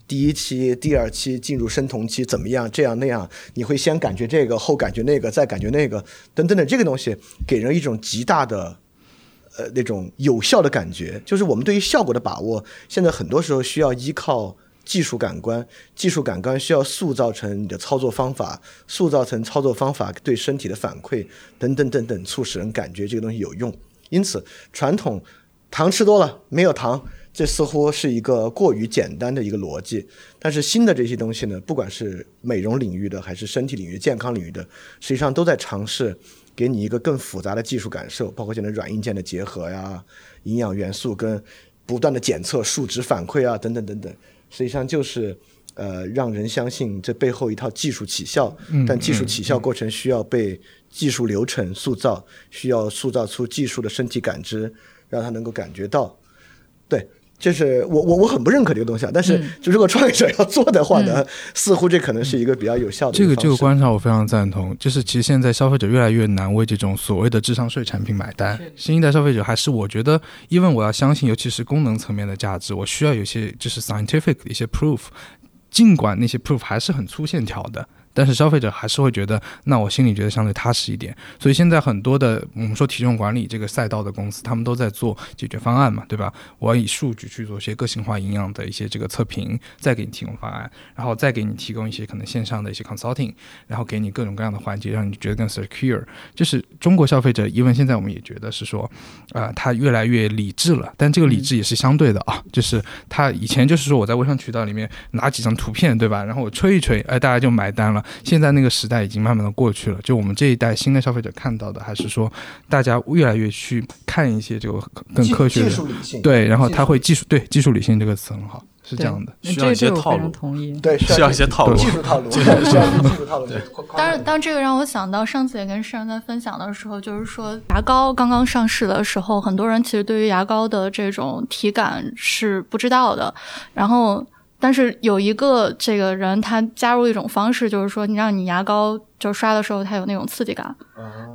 第一期、第二期进入生酮期怎么样？这样那样，你会先感觉这个，后感觉那个，再感觉那个，等等等。这个东西给人一种极大的。呃，那种有效的感觉，就是我们对于效果的把握，现在很多时候需要依靠技术感官，技术感官需要塑造成你的操作方法，塑造成操作方法对身体的反馈等等等等，促使人感觉这个东西有用。因此，传统糖吃多了没有糖，这似乎是一个过于简单的一个逻辑。但是新的这些东西呢，不管是美容领域的，还是身体领域、健康领域的，实际上都在尝试给你一个更复杂的技术感受，包括现在软硬件的结合呀，营养元素跟不断的检测数值反馈啊，等等等等，实际上就是呃让人相信这背后一套技术起效，但技术起效过程需要被技术流程塑造，需要塑造出技术的身体感知，让他能够感觉到，对。这是我我我很不认可这个东西啊，但是就如果创业者要做的话呢，似乎这可能是一个比较有效的。这个这个观察我非常赞同，就是其实现在消费者越来越难为这种所谓的智商税产品买单。新一代消费者还是我觉得，因为我要相信，尤其是功能层面的价值，我需要有些就是 scientific 的一些 proof，尽管那些 proof 还是很粗线条的。但是消费者还是会觉得，那我心里觉得相对踏实一点。所以现在很多的我们说体重管理这个赛道的公司，他们都在做解决方案嘛，对吧？我要以数据去做一些个性化营养的一些这个测评，再给你提供方案，然后再给你提供一些可能线上的一些 consulting，然后给你各种各样的环节，让你觉得更 secure。就是中国消费者，因为现在我们也觉得是说，啊，他越来越理智了，但这个理智也是相对的啊，就是他以前就是说我在微商渠道里面拿几张图片，对吧？然后我吹一吹，哎，大家就买单了。现在那个时代已经慢慢的过去了，就我们这一代新的消费者看到的，还是说大家越来越去看一些这个更科学的，对，然后他会技术对技术理性这个词很好，是这样的，需要一些套路，同意，对，需要一些套路，技术套路，需要技术套路。当然，当这个让我想到上次也跟世人在分享的时候，就是说牙膏刚刚上市的时候，很多人其实对于牙膏的这种体感是不知道的，然后。但是有一个这个人，他加入一种方式，就是说你让你牙膏就刷的时候，它有那种刺激感，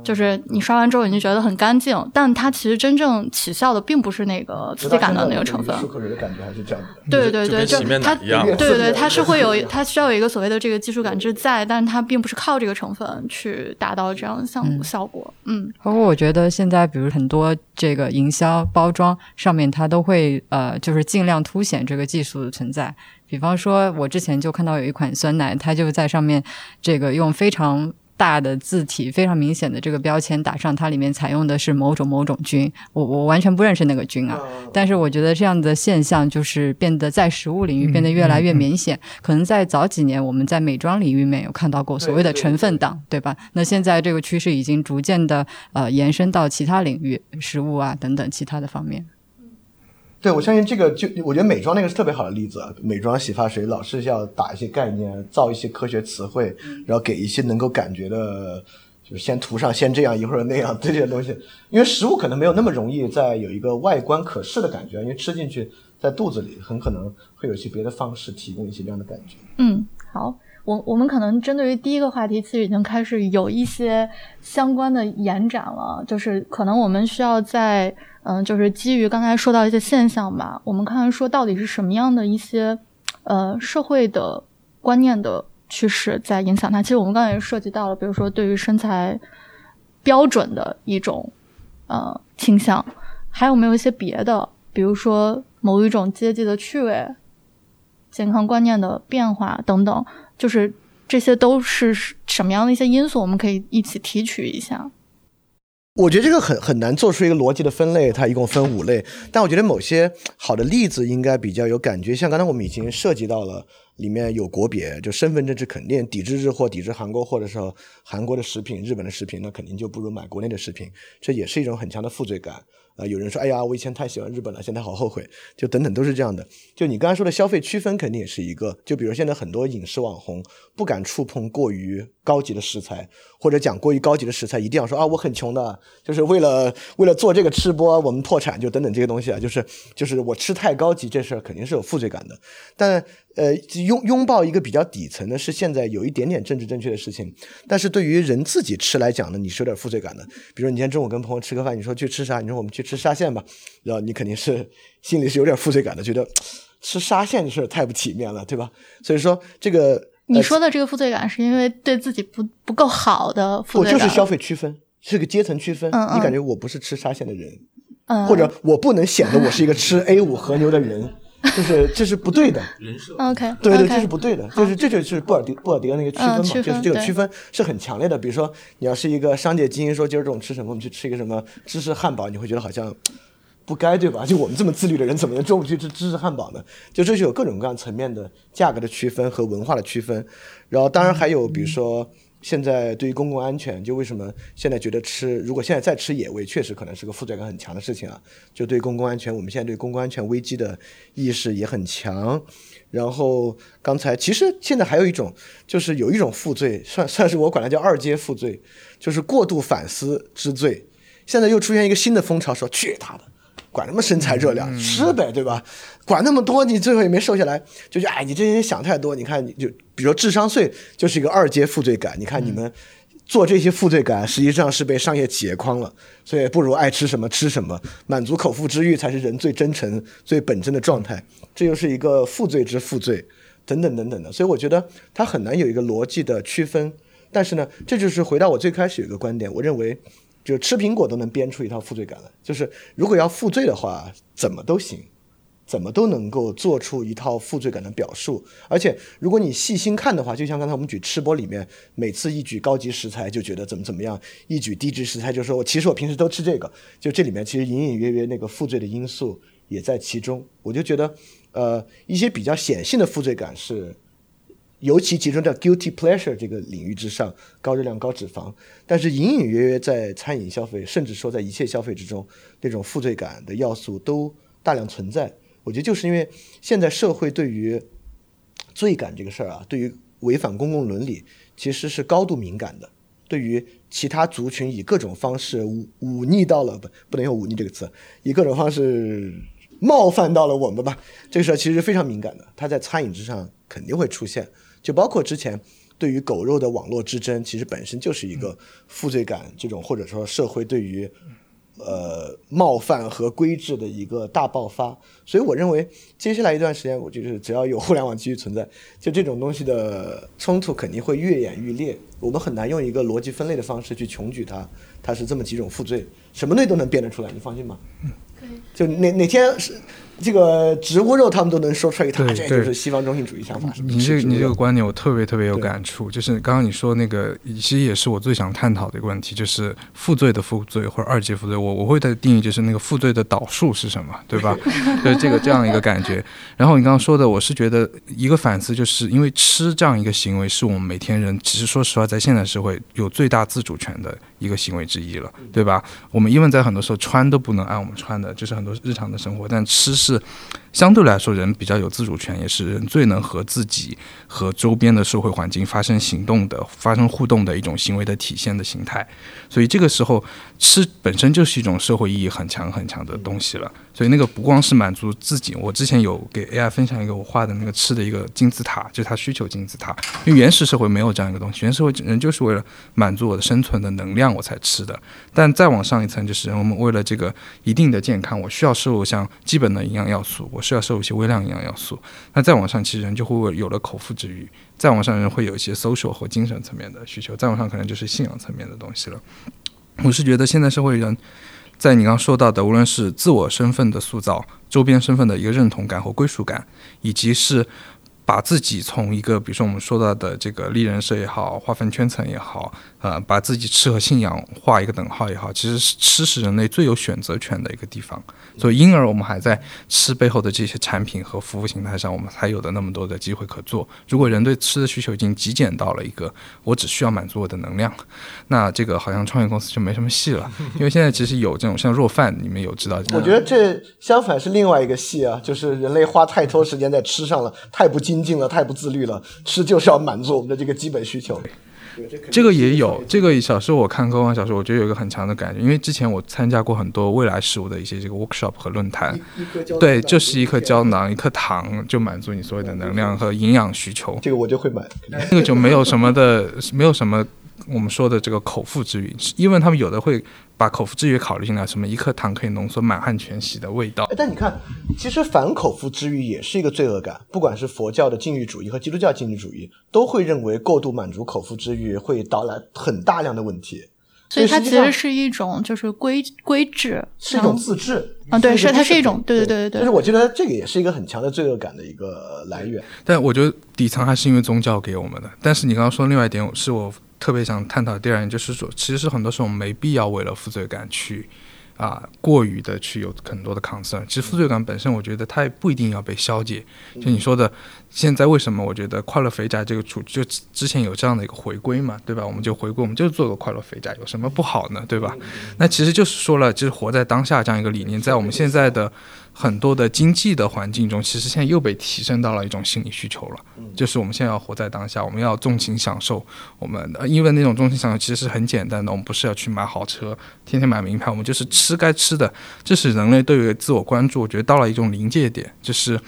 就是你刷完之后你就觉得很干净，但它其实真正起效的并不是那个刺激感的那个成分。漱口水的感觉还是这样的。对对对，就它，对对对，它是会有，它需要有一个所谓的这个技术感知在，但是它并不是靠这个成分去达到这样的效效果。嗯，包括我觉得现在，比如很多这个营销包装上面，它都会呃，就是尽量凸显这个技术的存在。比方说，我之前就看到有一款酸奶，它就在上面这个用非常大的字体、非常明显的这个标签打上，它里面采用的是某种某种菌。我我完全不认识那个菌啊，但是我觉得这样的现象就是变得在食物领域变得越来越明显。可能在早几年，我们在美妆领域面有看到过所谓的成分党，对吧？那现在这个趋势已经逐渐的呃延伸到其他领域，食物啊等等其他的方面。对，我相信这个就我觉得美妆那个是特别好的例子。美妆洗发水老是要打一些概念，造一些科学词汇，然后给一些能够感觉的，就是先涂上先这样一会儿那样 这些东西。因为食物可能没有那么容易在有一个外观可视的感觉，因为吃进去在肚子里很可能会有一些别的方式提供一些这样的感觉。嗯，好，我我们可能针对于第一个话题，其实已经开始有一些相关的延展了，就是可能我们需要在。嗯，就是基于刚才说到一些现象吧，我们看看说到底是什么样的一些呃社会的观念的趋势在影响它。其实我们刚才也涉及到了，比如说对于身材标准的一种呃倾向，还有没有一些别的，比如说某一种阶级的趣味、健康观念的变化等等，就是这些都是什么样的一些因素？我们可以一起提取一下。我觉得这个很很难做出一个逻辑的分类，它一共分五类。但我觉得某些好的例子应该比较有感觉，像刚才我们已经涉及到了，里面有国别，就身份政治肯定抵制日货、抵制韩国货的时候，韩国的食品、日本的食品，那肯定就不如买国内的食品，这也是一种很强的负罪感。啊，有人说，哎呀，我以前太喜欢日本了，现在好后悔，就等等都是这样的。就你刚才说的消费区分，肯定也是一个。就比如现在很多影视网红不敢触碰过于高级的食材，或者讲过于高级的食材，一定要说啊，我很穷的，就是为了为了做这个吃播，我们破产，就等等这些东西啊，就是就是我吃太高级这事儿肯定是有负罪感的，但。呃，拥拥抱一个比较底层的是现在有一点点政治正确的事情，但是对于人自己吃来讲呢，你是有点负罪感的。比如你今天中午跟朋友吃个饭，你说去吃啥？你说我们去吃沙县吧，然后你肯定是心里是有点负罪感的，觉得吃沙县的事太不体面了，对吧？所以说这个你说的这个负罪感是因为对自己不不够好的负罪感，就是消费区分，是个阶层区分。嗯嗯，你感觉我不是吃沙县的人，嗯，或者我不能显得我是一个吃 A 五和牛的人。就是这是不对的人设，OK，对对，这是不对的，就是这就是布尔迪布尔迪的那个区分嘛，就是这个区分是很强烈的。比如说，你要是一个商界精英，说今儿中午吃什么，我们去吃一个什么芝士汉堡，你会觉得好像。不该对吧？就我们这么自律的人，怎么能中午去吃芝士汉堡呢？就这是有各种各样层面的价格的区分和文化的区分。然后当然还有比如说。现在对于公共安全，就为什么现在觉得吃，如果现在再吃野味，确实可能是个负罪感很强的事情啊。就对公共安全，我们现在对公共安全危机的意识也很强。然后刚才其实现在还有一种，就是有一种负罪，算 算是我管它叫二阶负罪，就是过度反思之罪。现在又出现一个新的风潮，说去他的。管什么身材热量，吃呗，对吧？管那么多，你最后也没瘦下来，就觉哎，你这些人想太多。你看，你就比如说智商税，就是一个二阶负罪感。你看你们做这些负罪感，实际上是被商业企业框了，所以不如爱吃什么吃什么，满足口腹之欲才是人最真诚、最本真的状态。这又是一个负罪之负罪，等等等等的。所以我觉得它很难有一个逻辑的区分。但是呢，这就是回到我最开始有一个观点，我认为。就吃苹果都能编出一套负罪感来，就是如果要负罪的话，怎么都行，怎么都能够做出一套负罪感的表述。而且如果你细心看的话，就像刚才我们举吃播里面，每次一举高级食材就觉得怎么怎么样，一举低级食材就说我其实我平时都吃这个，就这里面其实隐隐约约那个负罪的因素也在其中。我就觉得，呃，一些比较显性的负罪感是。尤其集中在 guilty pleasure 这个领域之上，高热量、高脂肪，但是隐隐约约在餐饮消费，甚至说在一切消费之中，那种负罪感的要素都大量存在。我觉得就是因为现在社会对于罪感这个事儿啊，对于违反公共伦理，其实是高度敏感的。对于其他族群以各种方式忤忤逆到了不不能用忤逆这个词，以各种方式冒犯到了我们吧，这个事儿其实非常敏感的，它在餐饮之上肯定会出现。就包括之前对于狗肉的网络之争，其实本身就是一个负罪感这种，或者说社会对于呃冒犯和规制的一个大爆发。所以我认为接下来一段时间，我就是只要有互联网继续存在，就这种东西的冲突肯定会越演愈烈。我们很难用一个逻辑分类的方式去穷举它，它是这么几种负罪，什么东西都能变得出来，你放心吧。嗯，就哪哪天是。这个植物肉他们都能说出来一套，这就是西方中心主义想法。你这你这个观点我特别特别有感触，就是刚刚你说那个，其实也是我最想探讨的一个问题，就是负罪的负罪或者二级负罪，我我会的定义就是那个负罪的导数是什么，对吧？就是这个这样一个感觉。然后你刚刚说的，我是觉得一个反思，就是因为吃这样一个行为是我们每天人，其实说实话，在现代社会有最大自主权的一个行为之一了，对吧？我们因为在很多时候穿都不能按我们穿的，就是很多日常的生活，但吃是。相对来说，人比较有自主权，也是人最能和自己和周边的社会环境发生行动的、发生互动的一种行为的体现的形态。所以这个时候，吃本身就是一种社会意义很强很强的东西了。所以那个不光是满足自己，我之前有给 AI 分享一个我画的那个吃的一个金字塔，就是它需求金字塔。因为原始社会没有这样一个东西，原始社会人就是为了满足我的生存的能量我才吃的。但再往上一层，就是我们为了这个一定的健康，我需要摄入像基本的营养要素，我需要摄入一些微量营养要素。那再往上，其实人就会有了口腹之欲。再往上，人会有一些 social 和精神层面的需求。再往上，可能就是信仰层面的东西了。我是觉得现在社会人。在你刚刚说到的，无论是自我身份的塑造、周边身份的一个认同感和归属感，以及是。把自己从一个，比如说我们说到的这个立人设也好，划分圈层也好，呃，把自己吃和信仰画一个等号也好，其实吃是人类最有选择权的一个地方。所以，因而我们还在吃背后的这些产品和服务形态上，我们才有的那么多的机会可做。如果人对吃的需求已经极简到了一个我只需要满足我的能量，那这个好像创业公司就没什么戏了。因为现在其实有这种像若饭，你们有知道？我觉得这相反是另外一个戏啊，就是人类花太多时间在吃上了，太不精。进了太不自律了，吃就是要满足我们的这个基本需求。这个也有，这个小时候我看科幻小说，我觉得有一个很强的感觉，因为之前我参加过很多未来事物的一些这个 workshop 和论坛。对，就是一颗胶囊，一颗糖就满足你所有的能量和营养需求。这个我就会买。那个就没有什么的，没有什么。我们说的这个口腹之欲，因为他们有的会把口腹之欲考虑进来，什么一颗糖可以浓缩满汉全席的味道。但你看，其实反口腹之欲也是一个罪恶感，不管是佛教的禁欲主义和基督教禁欲主义，都会认为过度满足口腹之欲会带来很大量的问题。所以它其实是一种就是规规制，是一种自制啊，对，是它是一种，对对对对对。就是我觉得这个也是一个很强的罪恶感的一个来源。但我觉得底层还是因为宗教给我们的。但是你刚刚说另外一点是我。特别想探讨第二点，就是说，其实很多时候我们没必要为了负罪感去，啊，过于的去有很多的 concern。其实负罪感本身，我觉得它也不一定要被消解。就你说的，现在为什么我觉得快乐肥宅这个主，就之前有这样的一个回归嘛，对吧？我们就回归，我们就做个快乐肥宅，有什么不好呢？对吧？那其实就是说了，就是活在当下这样一个理念，在我们现在的。很多的经济的环境中，其实现在又被提升到了一种心理需求了，就是我们现在要活在当下，我们要纵情享受。我们因为那种纵情享受其实是很简单的，我们不是要去买好车，天天买名牌，我们就是吃该吃的。这是人类对于自我关注，我觉得到了一种临界点，就是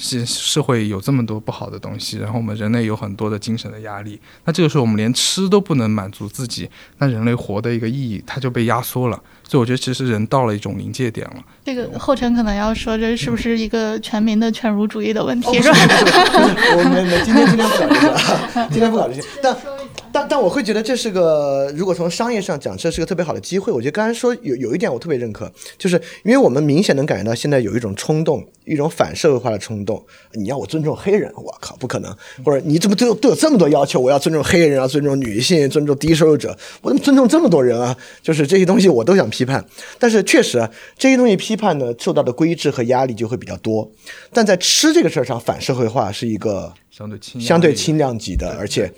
是社会有这么多不好的东西，然后我们人类有很多的精神的压力，那这个时候我们连吃都不能满足自己，那人类活的一个意义它就被压缩了。所以我觉得其实人到了一种临界点了。这个后尘可能要说，这是不是一个全民的犬儒主义的问题？是吧？我们今天今天不搞这个，今天不搞 这些。但但但我会觉得这是个，如果从商业上讲，这是个特别好的机会。我觉得刚才说有有一点我特别认可，就是因为我们明显能感觉到现在有一种冲动，一种反社会化的冲动。你要我尊重黑人，我靠，不可能！或者你怎么都有都有这么多要求？我要尊重黑人，要尊重女性，尊重低收入者，我怎么尊重这么多人啊？就是这些东西我都想批判。但是确实这些东西批判呢，受到的规制和压力就会比较多。但在吃这个事儿上，反社会化是一个相对轻相对轻量级的，而且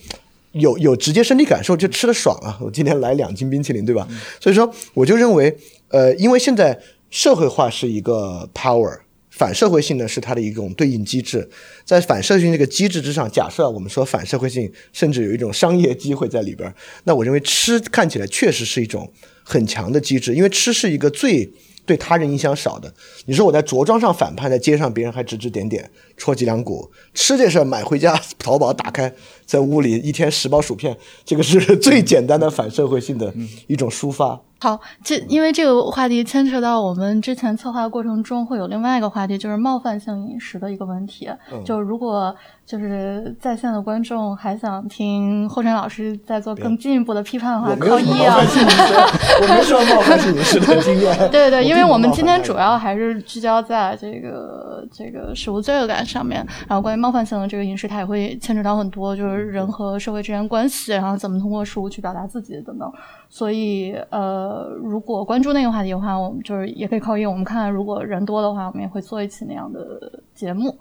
有有直接身体感受，就吃的爽啊！我今天来两斤冰淇淋，对吧？所以说，我就认为，呃，因为现在社会化是一个 power，反社会性呢是它的一种对应机制。在反社会性这个机制之上，假设我们说反社会性甚至有一种商业机会在里边，那我认为吃看起来确实是一种。很强的机制，因为吃是一个最对他人影响少的。你说我在着装上反叛，在街上别人还指指点点，戳脊梁骨。吃这事儿买回家，淘宝打开，在屋里一天十包薯片，这个是最简单的反社会性的一种抒发。好，这因为这个话题牵扯到我们之前策划过程中会有另外一个话题，就是冒犯性饮食的一个问题。就如果就是在线的观众还想听后尘老师在做更进一步的批判的话，可以啊。我没说冒犯性饮食的经验。对对，因为我们今天主要还是聚焦在这个这个食物罪恶感上面，然后关于冒犯性的这个饮食，它也会牵扯到很多，就是人和社会之间关系，然后怎么通过食物去表达自己等等。所以，呃，如果关注那个话题的话，我们就是也可以扣一。我们看看，如果人多的话，我们也会做一期那样的节目。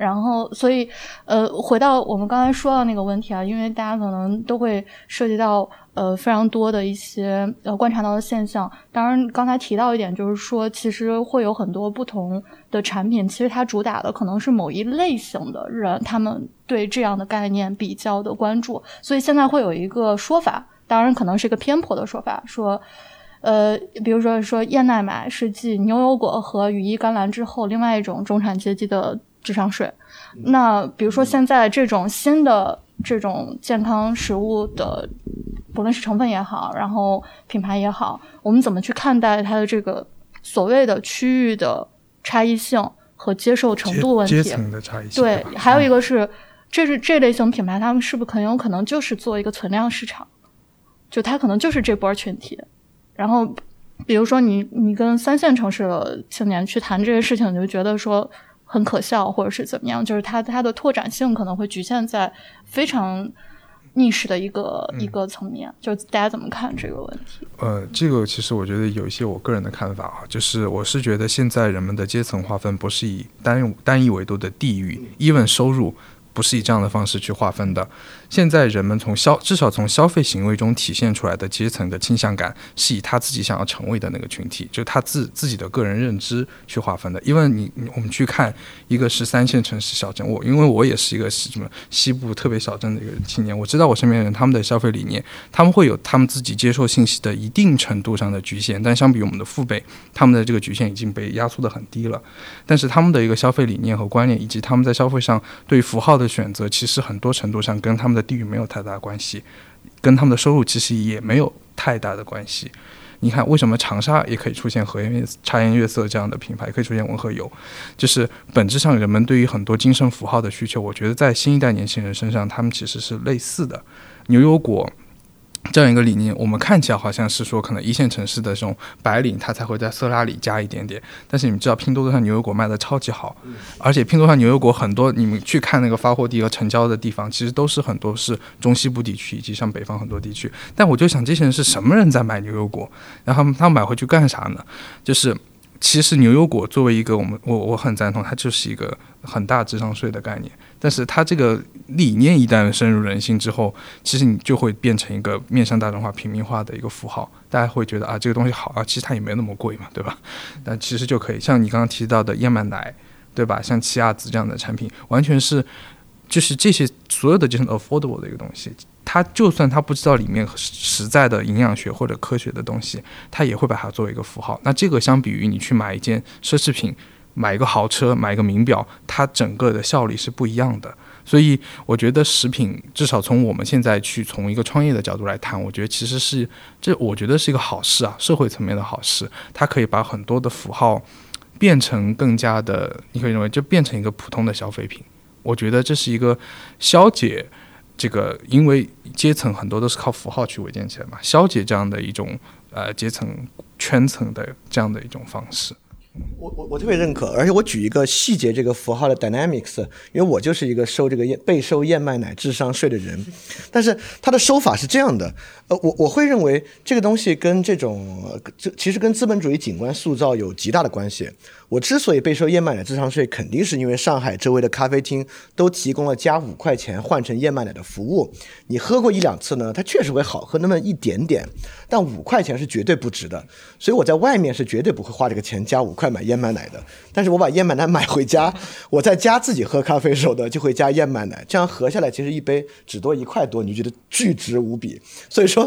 然后，所以，呃，回到我们刚才说到那个问题啊，因为大家可能都会涉及到呃非常多的一些呃观察到的现象。当然，刚才提到一点，就是说其实会有很多不同的产品，其实它主打的可能是某一类型的人，他们对这样的概念比较的关注。所以现在会有一个说法。当然，可能是一个偏颇的说法，说，呃，比如说说燕麦奶是继牛油果和羽衣甘蓝之后另外一种中产阶级的智商税。那比如说现在这种新的这种健康食物的，不论是成分也好，然后品牌也好，我们怎么去看待它的这个所谓的区域的差异性和接受程度问题？阶层的差异性。对，还有一个是，这是这类型品牌，他们是不是很有可能就是做一个存量市场？就他可能就是这波群体，然后比如说你你跟三线城市的青年去谈这些事情，你就觉得说很可笑，或者是怎么样？就是它它的拓展性可能会局限在非常逆势的一个一个层面。就是大家怎么看这个问题？呃，这个其实我觉得有一些我个人的看法啊，就是我是觉得现在人们的阶层划分不是以单单一维度的地域，even 收入不是以这样的方式去划分的。现在人们从消至少从消费行为中体现出来的阶层的倾向感，是以他自己想要成为的那个群体，就是他自自己的个人认知去划分的。因为你我们去看一个是三线城市小镇，我因为我也是一个什么西部特别小镇的一个青年，我知道我身边人他们的消费理念，他们会有他们自己接受信息的一定程度上的局限，但相比我们的父辈，他们的这个局限已经被压缩的很低了。但是他们的一个消费理念和观念，以及他们在消费上对符号的选择，其实很多程度上跟他们的地域没有太大关系，跟他们的收入其实也没有太大的关系。你看，为什么长沙也可以出现和颜茶颜悦色这样的品牌，可以出现文和友？就是本质上人们对于很多精神符号的需求，我觉得在新一代年轻人身上，他们其实是类似的。牛油果这样一个理念，我们看起来好像是说，可能一线城市的这种白领，他才会在色拉里加一点点。但是你们知道，拼多多上牛油果卖的超级好，而且拼多多上牛油果很多，你们去看那个发货地和成交的地方，其实都是很多是中西部地区以及像北方很多地区。但我就想，这些人是什么人在买牛油果？然后他们买回去干啥呢？就是其实牛油果作为一个我们我我很赞同，它就是一个很大智商税的概念。但是它这个理念一旦深入人心之后，其实你就会变成一个面向大众化、平民化的一个符号，大家会觉得啊，这个东西好啊，其实它也没那么贵嘛，对吧？但其实就可以像你刚刚提到的燕麦奶，对吧？像奇亚籽这样的产品，完全是就是这些所有的就是 affordable 的一个东西。他就算他不知道里面实在的营养学或者科学的东西，他也会把它作为一个符号。那这个相比于你去买一件奢侈品。买一个豪车，买一个名表，它整个的效率是不一样的。所以我觉得食品，至少从我们现在去从一个创业的角度来谈，我觉得其实是这，我觉得是一个好事啊，社会层面的好事。它可以把很多的符号变成更加的，你可以认为就变成一个普通的消费品。我觉得这是一个消解这个，因为阶层很多都是靠符号去围建起来嘛，消解这样的一种呃阶层圈层的这样的一种方式。我我我特别认可，而且我举一个细节，这个符号的 dynamics，因为我就是一个收这个燕被收燕麦奶智商税的人，但是他的收法是这样的，呃，我我会认为这个东西跟这种这其实跟资本主义景观塑造有极大的关系。我之所以被收燕麦奶智商税，肯定是因为上海周围的咖啡厅都提供了加五块钱换成燕麦奶的服务。你喝过一两次呢，它确实会好喝那么一点点，但五块钱是绝对不值的。所以我在外面是绝对不会花这个钱加五块买燕麦奶的。但是我把燕麦奶买回家，我在家自己喝咖啡时候呢，就会加燕麦奶，这样合下来其实一杯只多一块多，你就觉得巨值无比。所以说，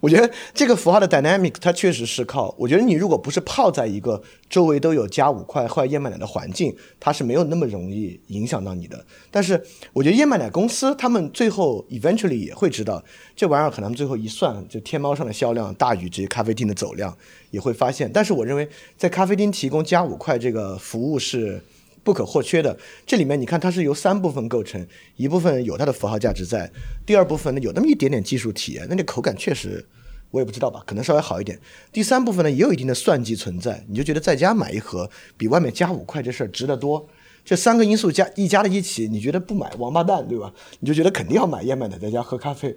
我觉得这个符号的 dynamic 它确实是靠。我觉得你如果不是泡在一个周围都有加五。块换燕麦奶的环境，它是没有那么容易影响到你的。但是我觉得燕麦奶公司他们最后 eventually 也会知道这玩意儿，可能最后一算，就天猫上的销量大于这些咖啡厅的走量，也会发现。但是我认为在咖啡厅提供加五块这个服务是不可或缺的。这里面你看它是由三部分构成，一部分有它的符号价值在，第二部分呢有那么一点点技术体验，那这口感确实。我也不知道吧，可能稍微好一点。第三部分呢，也有一定的算计存在，你就觉得在家买一盒比外面加五块这事儿值得多。这三个因素加一加在一起，你觉得不买王八蛋对吧？你就觉得肯定要买燕麦奶在家喝咖啡。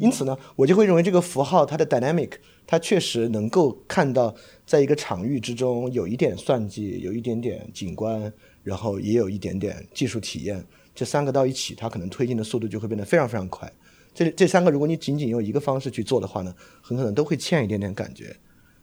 因此呢，我就会认为这个符号它的 dynamic，它确实能够看到在一个场域之中有一点算计，有一点点景观，然后也有一点点技术体验。这三个到一起，它可能推进的速度就会变得非常非常快。这这三个，如果你仅仅用一个方式去做的话呢，很可能都会欠一点点感觉。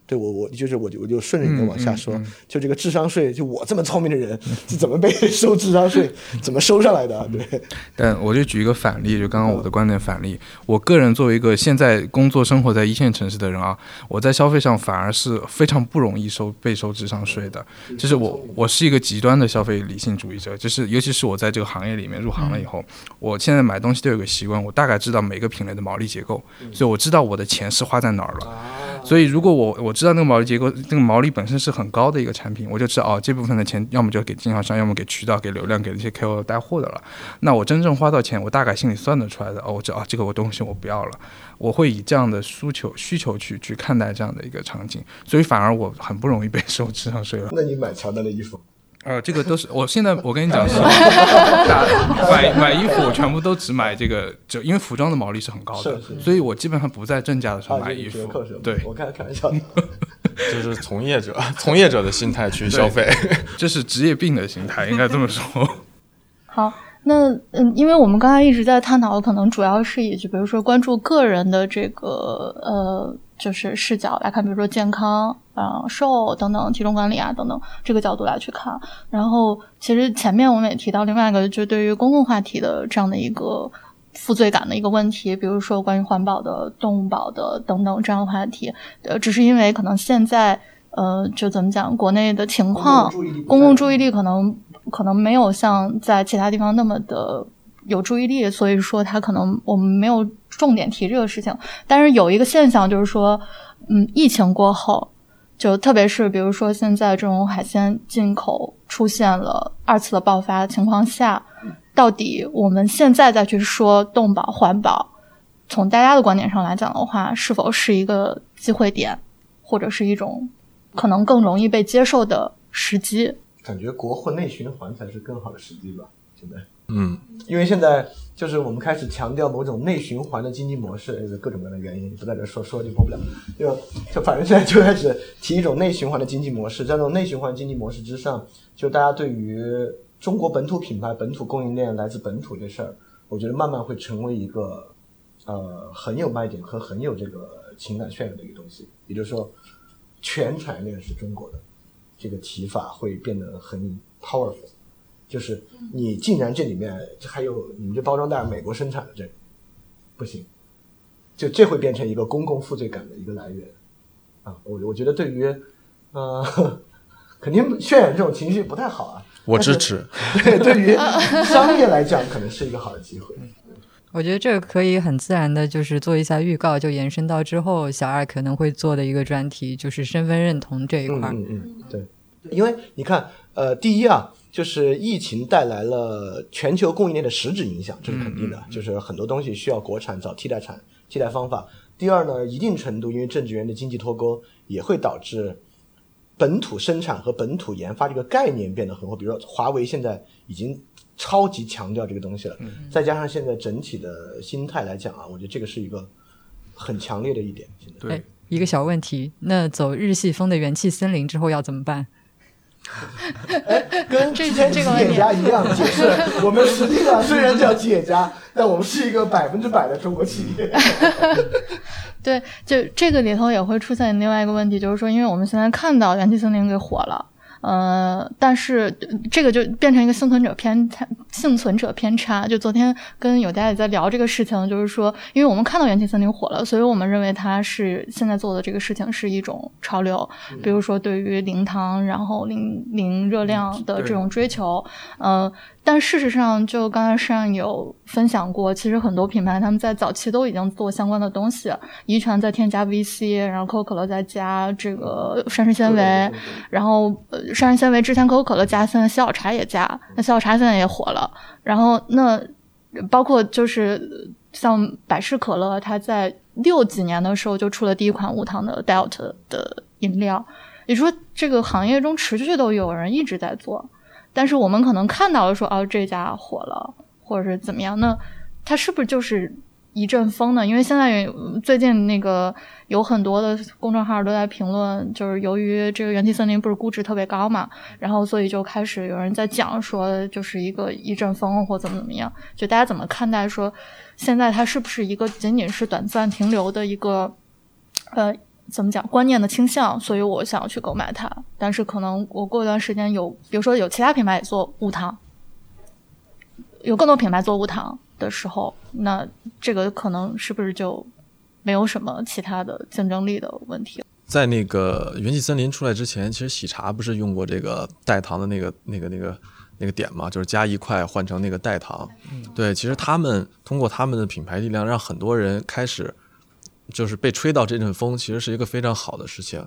对我，我就是我就我就顺着你的往下说，就这个智商税，就我这么聪明的人是怎么被 收智商税，怎么收上来的？对。但我就举一个反例，就刚刚我的观点反例。我个人作为一个现在工作生活在一线城市的人啊，我在消费上反而是非常不容易收被收智商税的。就是我我是一个极端的消费理性主义者，就是尤其是我在这个行业里面入行了以后，我现在买东西都有个习惯，我大概知道每个品类的毛利结构，所以我知道我的钱是花在哪儿了。所以如果我我知道那个毛利结构，那个毛利本身是很高的一个产品，我就知道哦，这部分的钱要么就给经销商，要么给渠道、给流量、给那些 KOL 带货的了。那我真正花到钱，我大概心里算得出来的哦，我知道这个我东西我不要了，我会以这样的诉求需求去去看待这样的一个场景，所以反而我很不容易被收智商税了。那你买乔丹的衣服？呃，这个都是我现在我跟你讲 是，买买衣服我全部都只买这个，就因为服装的毛利是很高的，所以我基本上不在正价的时候买衣服。对，我开开玩笑，就是从业者从业者的心态去消费，这是职业病的心态，应该这么说。好，那嗯，因为我们刚才一直在探讨，可能主要是以就比如说关注个人的这个呃。就是视角来看，比如说健康啊、瘦等等、体重管理啊等等这个角度来去看。然后，其实前面我们也提到另外一个，就对于公共话题的这样的一个负罪感的一个问题，比如说关于环保的、动物保的等等这样的话题。呃，只是因为可能现在呃，就怎么讲，国内的情况，公共注意力可能可能没有像在其他地方那么的。有注意力，所以说他可能我们没有重点提这个事情。但是有一个现象就是说，嗯，疫情过后，就特别是比如说现在这种海鲜进口出现了二次的爆发的情况下，到底我们现在再去说动保环保，从大家的观点上来讲的话，是否是一个机会点，或者是一种可能更容易被接受的时机？感觉国货内循环才是更好的时机吧？现在，嗯，因为现在就是我们开始强调某种内循环的经济模式，各种各样的原因不在这说说就播不了，就就反正现在就开始提一种内循环的经济模式，在这种内循环经济模式之上，就大家对于中国本土品牌、本土供应链来自本土这事儿，我觉得慢慢会成为一个呃很有卖点和很有这个情感渲染的一个东西。也就是说，全产业链是中国的，这个提法会变得很 powerful。就是你竟然这里面还有你们这包装袋美国生产的这不行，就这会变成一个公共负罪感的一个来源啊！我我觉得对于呃，肯定渲染这种情绪不太好啊。我支持。对，对于商业来讲，可能是一个好的机会。我觉得这个可以很自然的，就是做一下预告，就延伸到之后小二可能会做的一个专题，就是身份认同这一块。嗯嗯，对，因为你看，呃，第一啊。就是疫情带来了全球供应链的实质影响，这是肯定的。就是很多东西需要国产找替代产、替代方法。第二呢，一定程度因为政治源的经济脱钩，也会导致本土生产和本土研发这个概念变得很火。比如说，华为现在已经超级强调这个东西了。再加上现在整体的心态来讲啊，我觉得这个是一个很强烈的一点。现在对一个小问题，那走日系风的元气森林之后要怎么办？哎，跟之前企业家一样解释，我们实际上虽然叫企业家，但我们是一个百分之百的中国企业。对，就这个里头也会出现另外一个问题，就是说，因为我们现在看到元气森林给火了。呃，但是这个就变成一个幸存者偏差，幸存者偏差。就昨天跟有家也在聊这个事情，就是说，因为我们看到元气森林火了，所以我们认为它是现在做的这个事情是一种潮流。比如说，对于零糖，然后零零热量的这种追求，呃。但事实上，就刚才上有分享过，其实很多品牌他们在早期都已经做相关的东西，遗传在添加 VC，然后可口可乐再加这个膳食纤维，然后呃膳食纤维之前可口可乐加，现在小茶也加，那小茶现在也火了。然后那包括就是像百事可乐，它在六几年的时候就出了第一款无糖的 Delta 的饮料，也说这个行业中持续都有人一直在做。但是我们可能看到了说，哦，这家火了，或者是怎么样？那它是不是就是一阵风呢？因为现在最近那个有很多的公众号都在评论，就是由于这个元气森林不是估值特别高嘛，然后所以就开始有人在讲说，就是一个一阵风或怎么怎么样。就大家怎么看待说，现在它是不是一个仅仅是短暂停留的一个，呃？怎么讲观念的倾向，所以我想要去购买它。但是可能我过一段时间有，比如说有其他品牌也做无糖，有更多品牌做无糖的时候，那这个可能是不是就没有什么其他的竞争力的问题？在那个元气森林出来之前，其实喜茶不是用过这个代糖的那个、那个、那个、那个点嘛？就是加一块换成那个代糖。对，其实他们通过他们的品牌力量，让很多人开始。就是被吹到这阵风，其实是一个非常好的事情。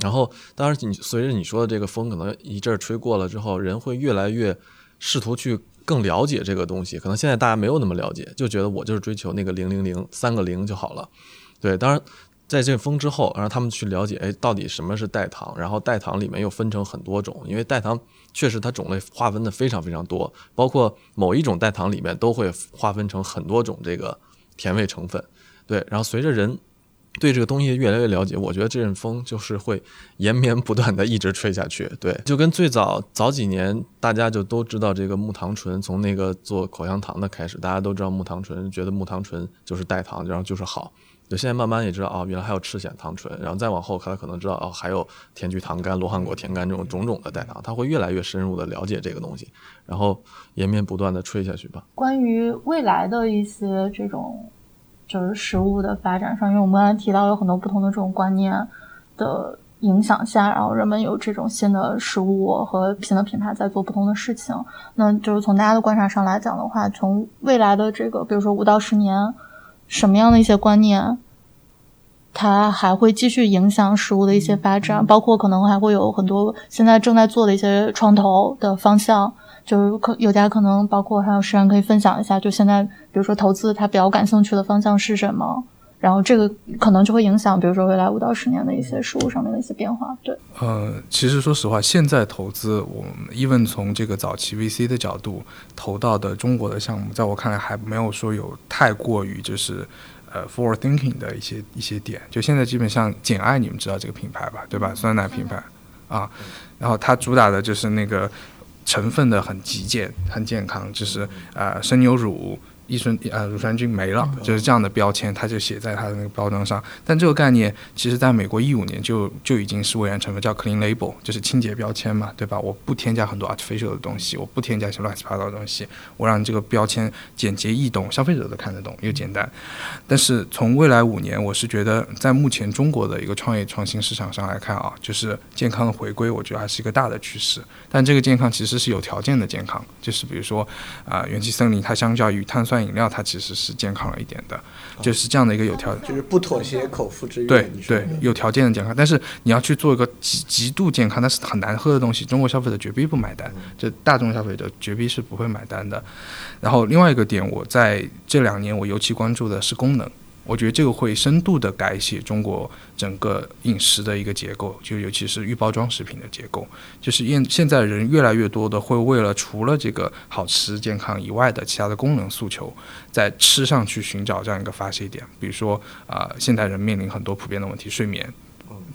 然后，当然你随着你说的这个风，可能一阵吹过了之后，人会越来越试图去更了解这个东西。可能现在大家没有那么了解，就觉得我就是追求那个零零零三个零就好了。对，当然在这风之后，让他们去了解，哎，到底什么是代糖？然后代糖里面又分成很多种，因为代糖确实它种类划分的非常非常多，包括某一种代糖里面都会划分成很多种这个甜味成分。对，然后随着人对这个东西越来越了解，我觉得这阵风就是会延绵不断的一直吹下去。对，就跟最早早几年大家就都知道这个木糖醇，从那个做口香糖的开始，大家都知道木糖醇，觉得木糖醇就是代糖，然后就是好。就现在慢慢也知道哦，原来还有赤藓糖醇，然后再往后他可能知道哦，还有甜菊糖苷、罗汉果甜苷这种种种的代糖，他会越来越深入的了解这个东西，然后延绵不断的吹下去吧。关于未来的一些这种。就是食物的发展上，因为我们刚才提到有很多不同的这种观念的影响下，然后人们有这种新的食物和新的品牌在做不同的事情。那就是从大家的观察上来讲的话，从未来的这个，比如说五到十年，什么样的一些观念它还会继续影响食物的一些发展，包括可能还会有很多现在正在做的一些创投的方向。就是可有家可能包括还有实然可以分享一下，就现在比如说投资他比较感兴趣的方向是什么，然后这个可能就会影响，比如说未来五到十年的一些事物上面的一些变化。对，呃，其实说实话，现在投资我们 even 从这个早期 VC 的角度投到的中国的项目，在我看来还没有说有太过于就是呃 forward thinking 的一些一些点。就现在基本上简爱你们知道这个品牌吧，对吧？酸奶品牌啊，然后它主打的就是那个。成分的很极简，很健康，就是呃生牛乳。益生呃乳酸菌没了，就是这样的标签，它就写在它的那个包装上。但这个概念其实在美国一五年就就已经是未然成分，叫 clean label，就是清洁标签嘛，对吧？我不添加很多 artificial 的东西，我不添加一些乱七八糟的东西，我让这个标签简洁易懂，消费者都看得懂又简单。但是从未来五年，我是觉得在目前中国的一个创业创新市场上来看啊，就是健康的回归，我觉得还是一个大的趋势。但这个健康其实是有条件的健康，就是比如说啊，元气森林它相较于碳酸。饮料它其实是健康了一点的，就是这样的一个有条，就是不妥协口腹之欲。对对，有条件的健康，但是你要去做一个极极度健康，但是很难喝的东西，中国消费者绝逼不买单，这大众消费者绝逼是不会买单的。然后另外一个点，我在这两年我尤其关注的是功能。我觉得这个会深度的改写中国整个饮食的一个结构，就尤其是预包装食品的结构。就是现现在人越来越多的会为了除了这个好吃健康以外的其他的功能诉求，在吃上去寻找这样一个发泄点。比如说啊，现代人面临很多普遍的问题，睡眠，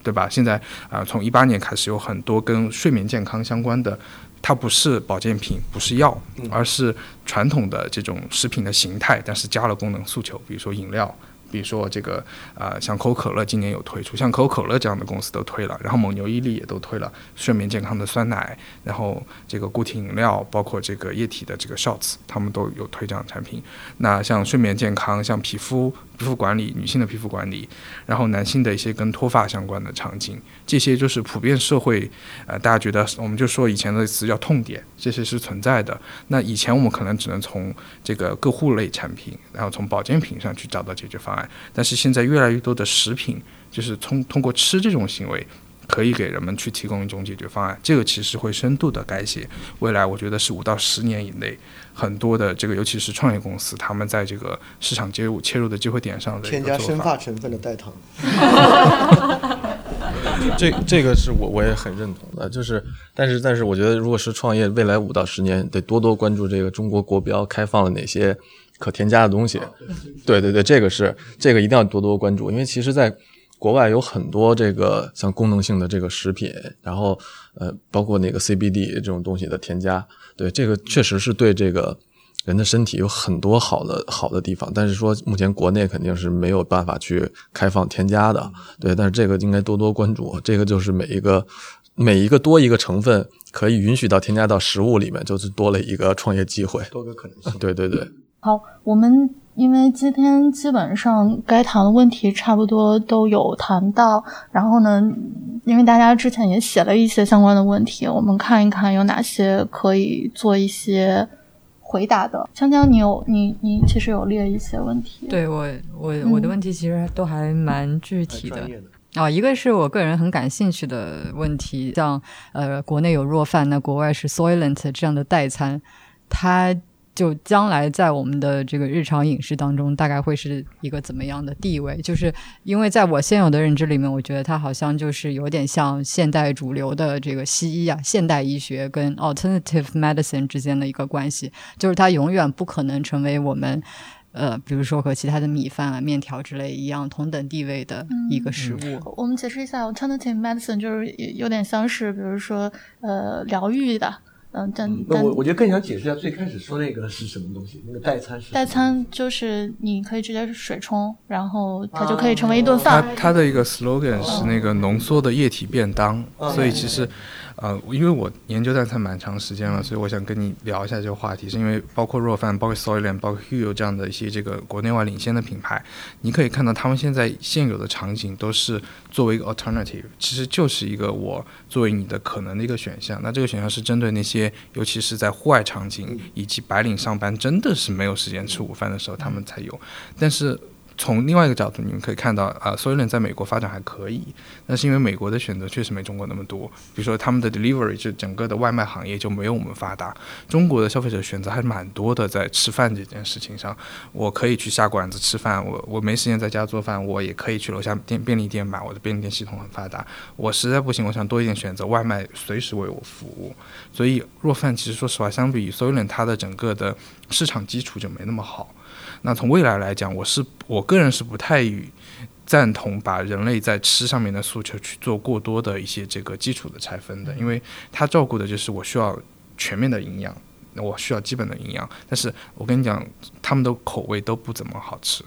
对吧？现在啊，从一八年开始有很多跟睡眠健康相关的，它不是保健品，不是药，而是传统的这种食品的形态，但是加了功能诉求，比如说饮料。比如说这个啊，像可口可乐今年有推出，像可口可乐这样的公司都推了，然后蒙牛、伊利也都推了睡眠健康的酸奶，然后这个固体饮料，包括这个液体的这个 shots，他们都有推这样产品。那像睡眠健康，像皮肤。皮肤管理，女性的皮肤管理，然后男性的一些跟脱发相关的场景，这些就是普遍社会，呃，大家觉得，我们就说以前的词叫痛点，这些是存在的。那以前我们可能只能从这个个护类产品，然后从保健品上去找到解决方案，但是现在越来越多的食品，就是通通过吃这种行为。可以给人们去提供一种解决方案，这个其实会深度的改写未来。我觉得是五到十年以内，很多的这个尤其是创业公司，他们在这个市场切入切入的机会点上的添加生发成分的代糖。这这个是我我也很认同的，就是但是但是我觉得，如果是创业，未来五到十年得多多关注这个中国国标开放了哪些可添加的东西。对对对，这个是这个一定要多多关注，因为其实，在国外有很多这个像功能性的这个食品，然后呃，包括那个 CBD 这种东西的添加，对这个确实是对这个人的身体有很多好的好的地方。但是说目前国内肯定是没有办法去开放添加的，对。但是这个应该多多关注，这个就是每一个每一个多一个成分可以允许到添加到食物里面，就是多了一个创业机会，多个可能性。对对对。好，我们。因为今天基本上该谈的问题差不多都有谈到，然后呢，因为大家之前也写了一些相关的问题，我们看一看有哪些可以做一些回答的。锵锵，你有你你其实有列一些问题？对我我我的问题其实都还蛮具体的啊，一个是我个人很感兴趣的问题，像呃国内有若饭，那国外是 Soylent 这样的代餐，它。就将来在我们的这个日常饮食当中，大概会是一个怎么样的地位？就是因为在我现有的认知里面，我觉得它好像就是有点像现代主流的这个西医啊，现代医学跟 alternative medicine 之间的一个关系，就是它永远不可能成为我们呃，比如说和其他的米饭啊、面条之类一样同等地位的一个食物。我们解释一下，alternative medicine 就是有点像是，比如说呃，疗愈的。嗯，但那我我觉得更想解释一下最开始说那个是什么东西，那个代餐是代餐就是你可以直接水冲，然后它就可以成为一顿饭。它它的一个 slogan 是那个浓缩的液体便当，所以其实。呃，因为我研究代餐蛮长时间了，所以我想跟你聊一下这个话题，是因为包括若饭、包括 Soylent、包括 Hugo 这样的一些这个国内外领先的品牌，你可以看到他们现在现有的场景都是作为一个 alternative，其实就是一个我作为你的可能的一个选项。那这个选项是针对那些尤其是在户外场景以及白领上班真的是没有时间吃午饭的时候他们才有。但是从另外一个角度，你们可以看到啊 s o y l e n 在美国发展还可以，那是因为美国的选择确实没中国那么多。比如说他们的 delivery 就整个的外卖行业就没有我们发达。中国的消费者选择还蛮多的，在吃饭这件事情上，我可以去下馆子吃饭，我我没时间在家做饭，我也可以去楼下店便利店买。我的便利店系统很发达，我实在不行，我想多一点选择，外卖随时为我服务。所以若饭其实说实话，相比 s o y l e n 它的整个的市场基础就没那么好。那从未来来讲，我是我个人是不太赞同把人类在吃上面的诉求去做过多的一些这个基础的拆分的，因为它照顾的就是我需要全面的营养，我需要基本的营养。但是我跟你讲，他们的口味都不怎么好吃。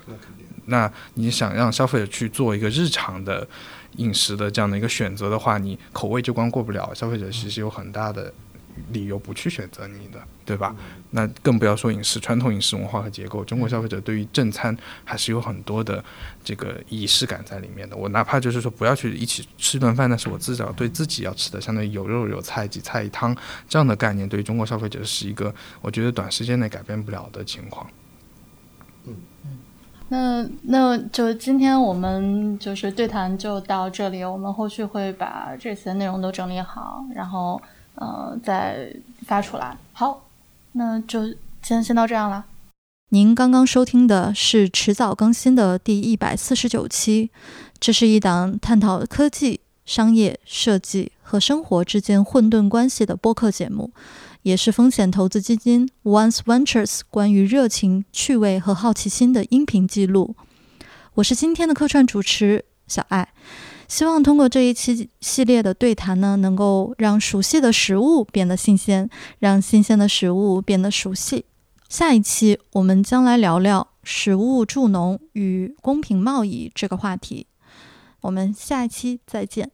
那你想让消费者去做一个日常的饮食的这样的一个选择的话，你口味就光过不了，消费者其实有很大的。理由不去选择你的，对吧？那更不要说饮食传统饮食文化和结构。中国消费者对于正餐还是有很多的这个仪式感在里面的。我哪怕就是说不要去一起吃顿饭，但是我至少对自己要吃的，相当于有肉有菜几菜一汤这样的概念，对于中国消费者是一个我觉得短时间内改变不了的情况。嗯嗯，那那就今天我们就是对谈就到这里，我们后续会把这些内容都整理好，然后。呃，再发出来。好，那就先先到这样了。您刚刚收听的是迟早更新的第一百四十九期，这是一档探讨科技、商业、设计和生活之间混沌关系的播客节目，也是风险投资基金 Once Ventures 关于热情、趣味和好奇心的音频记录。我是今天的客串主持小爱。希望通过这一期系列的对谈呢，能够让熟悉的食物变得新鲜，让新鲜的食物变得熟悉。下一期我们将来聊聊食物助农与公平贸易这个话题。我们下一期再见。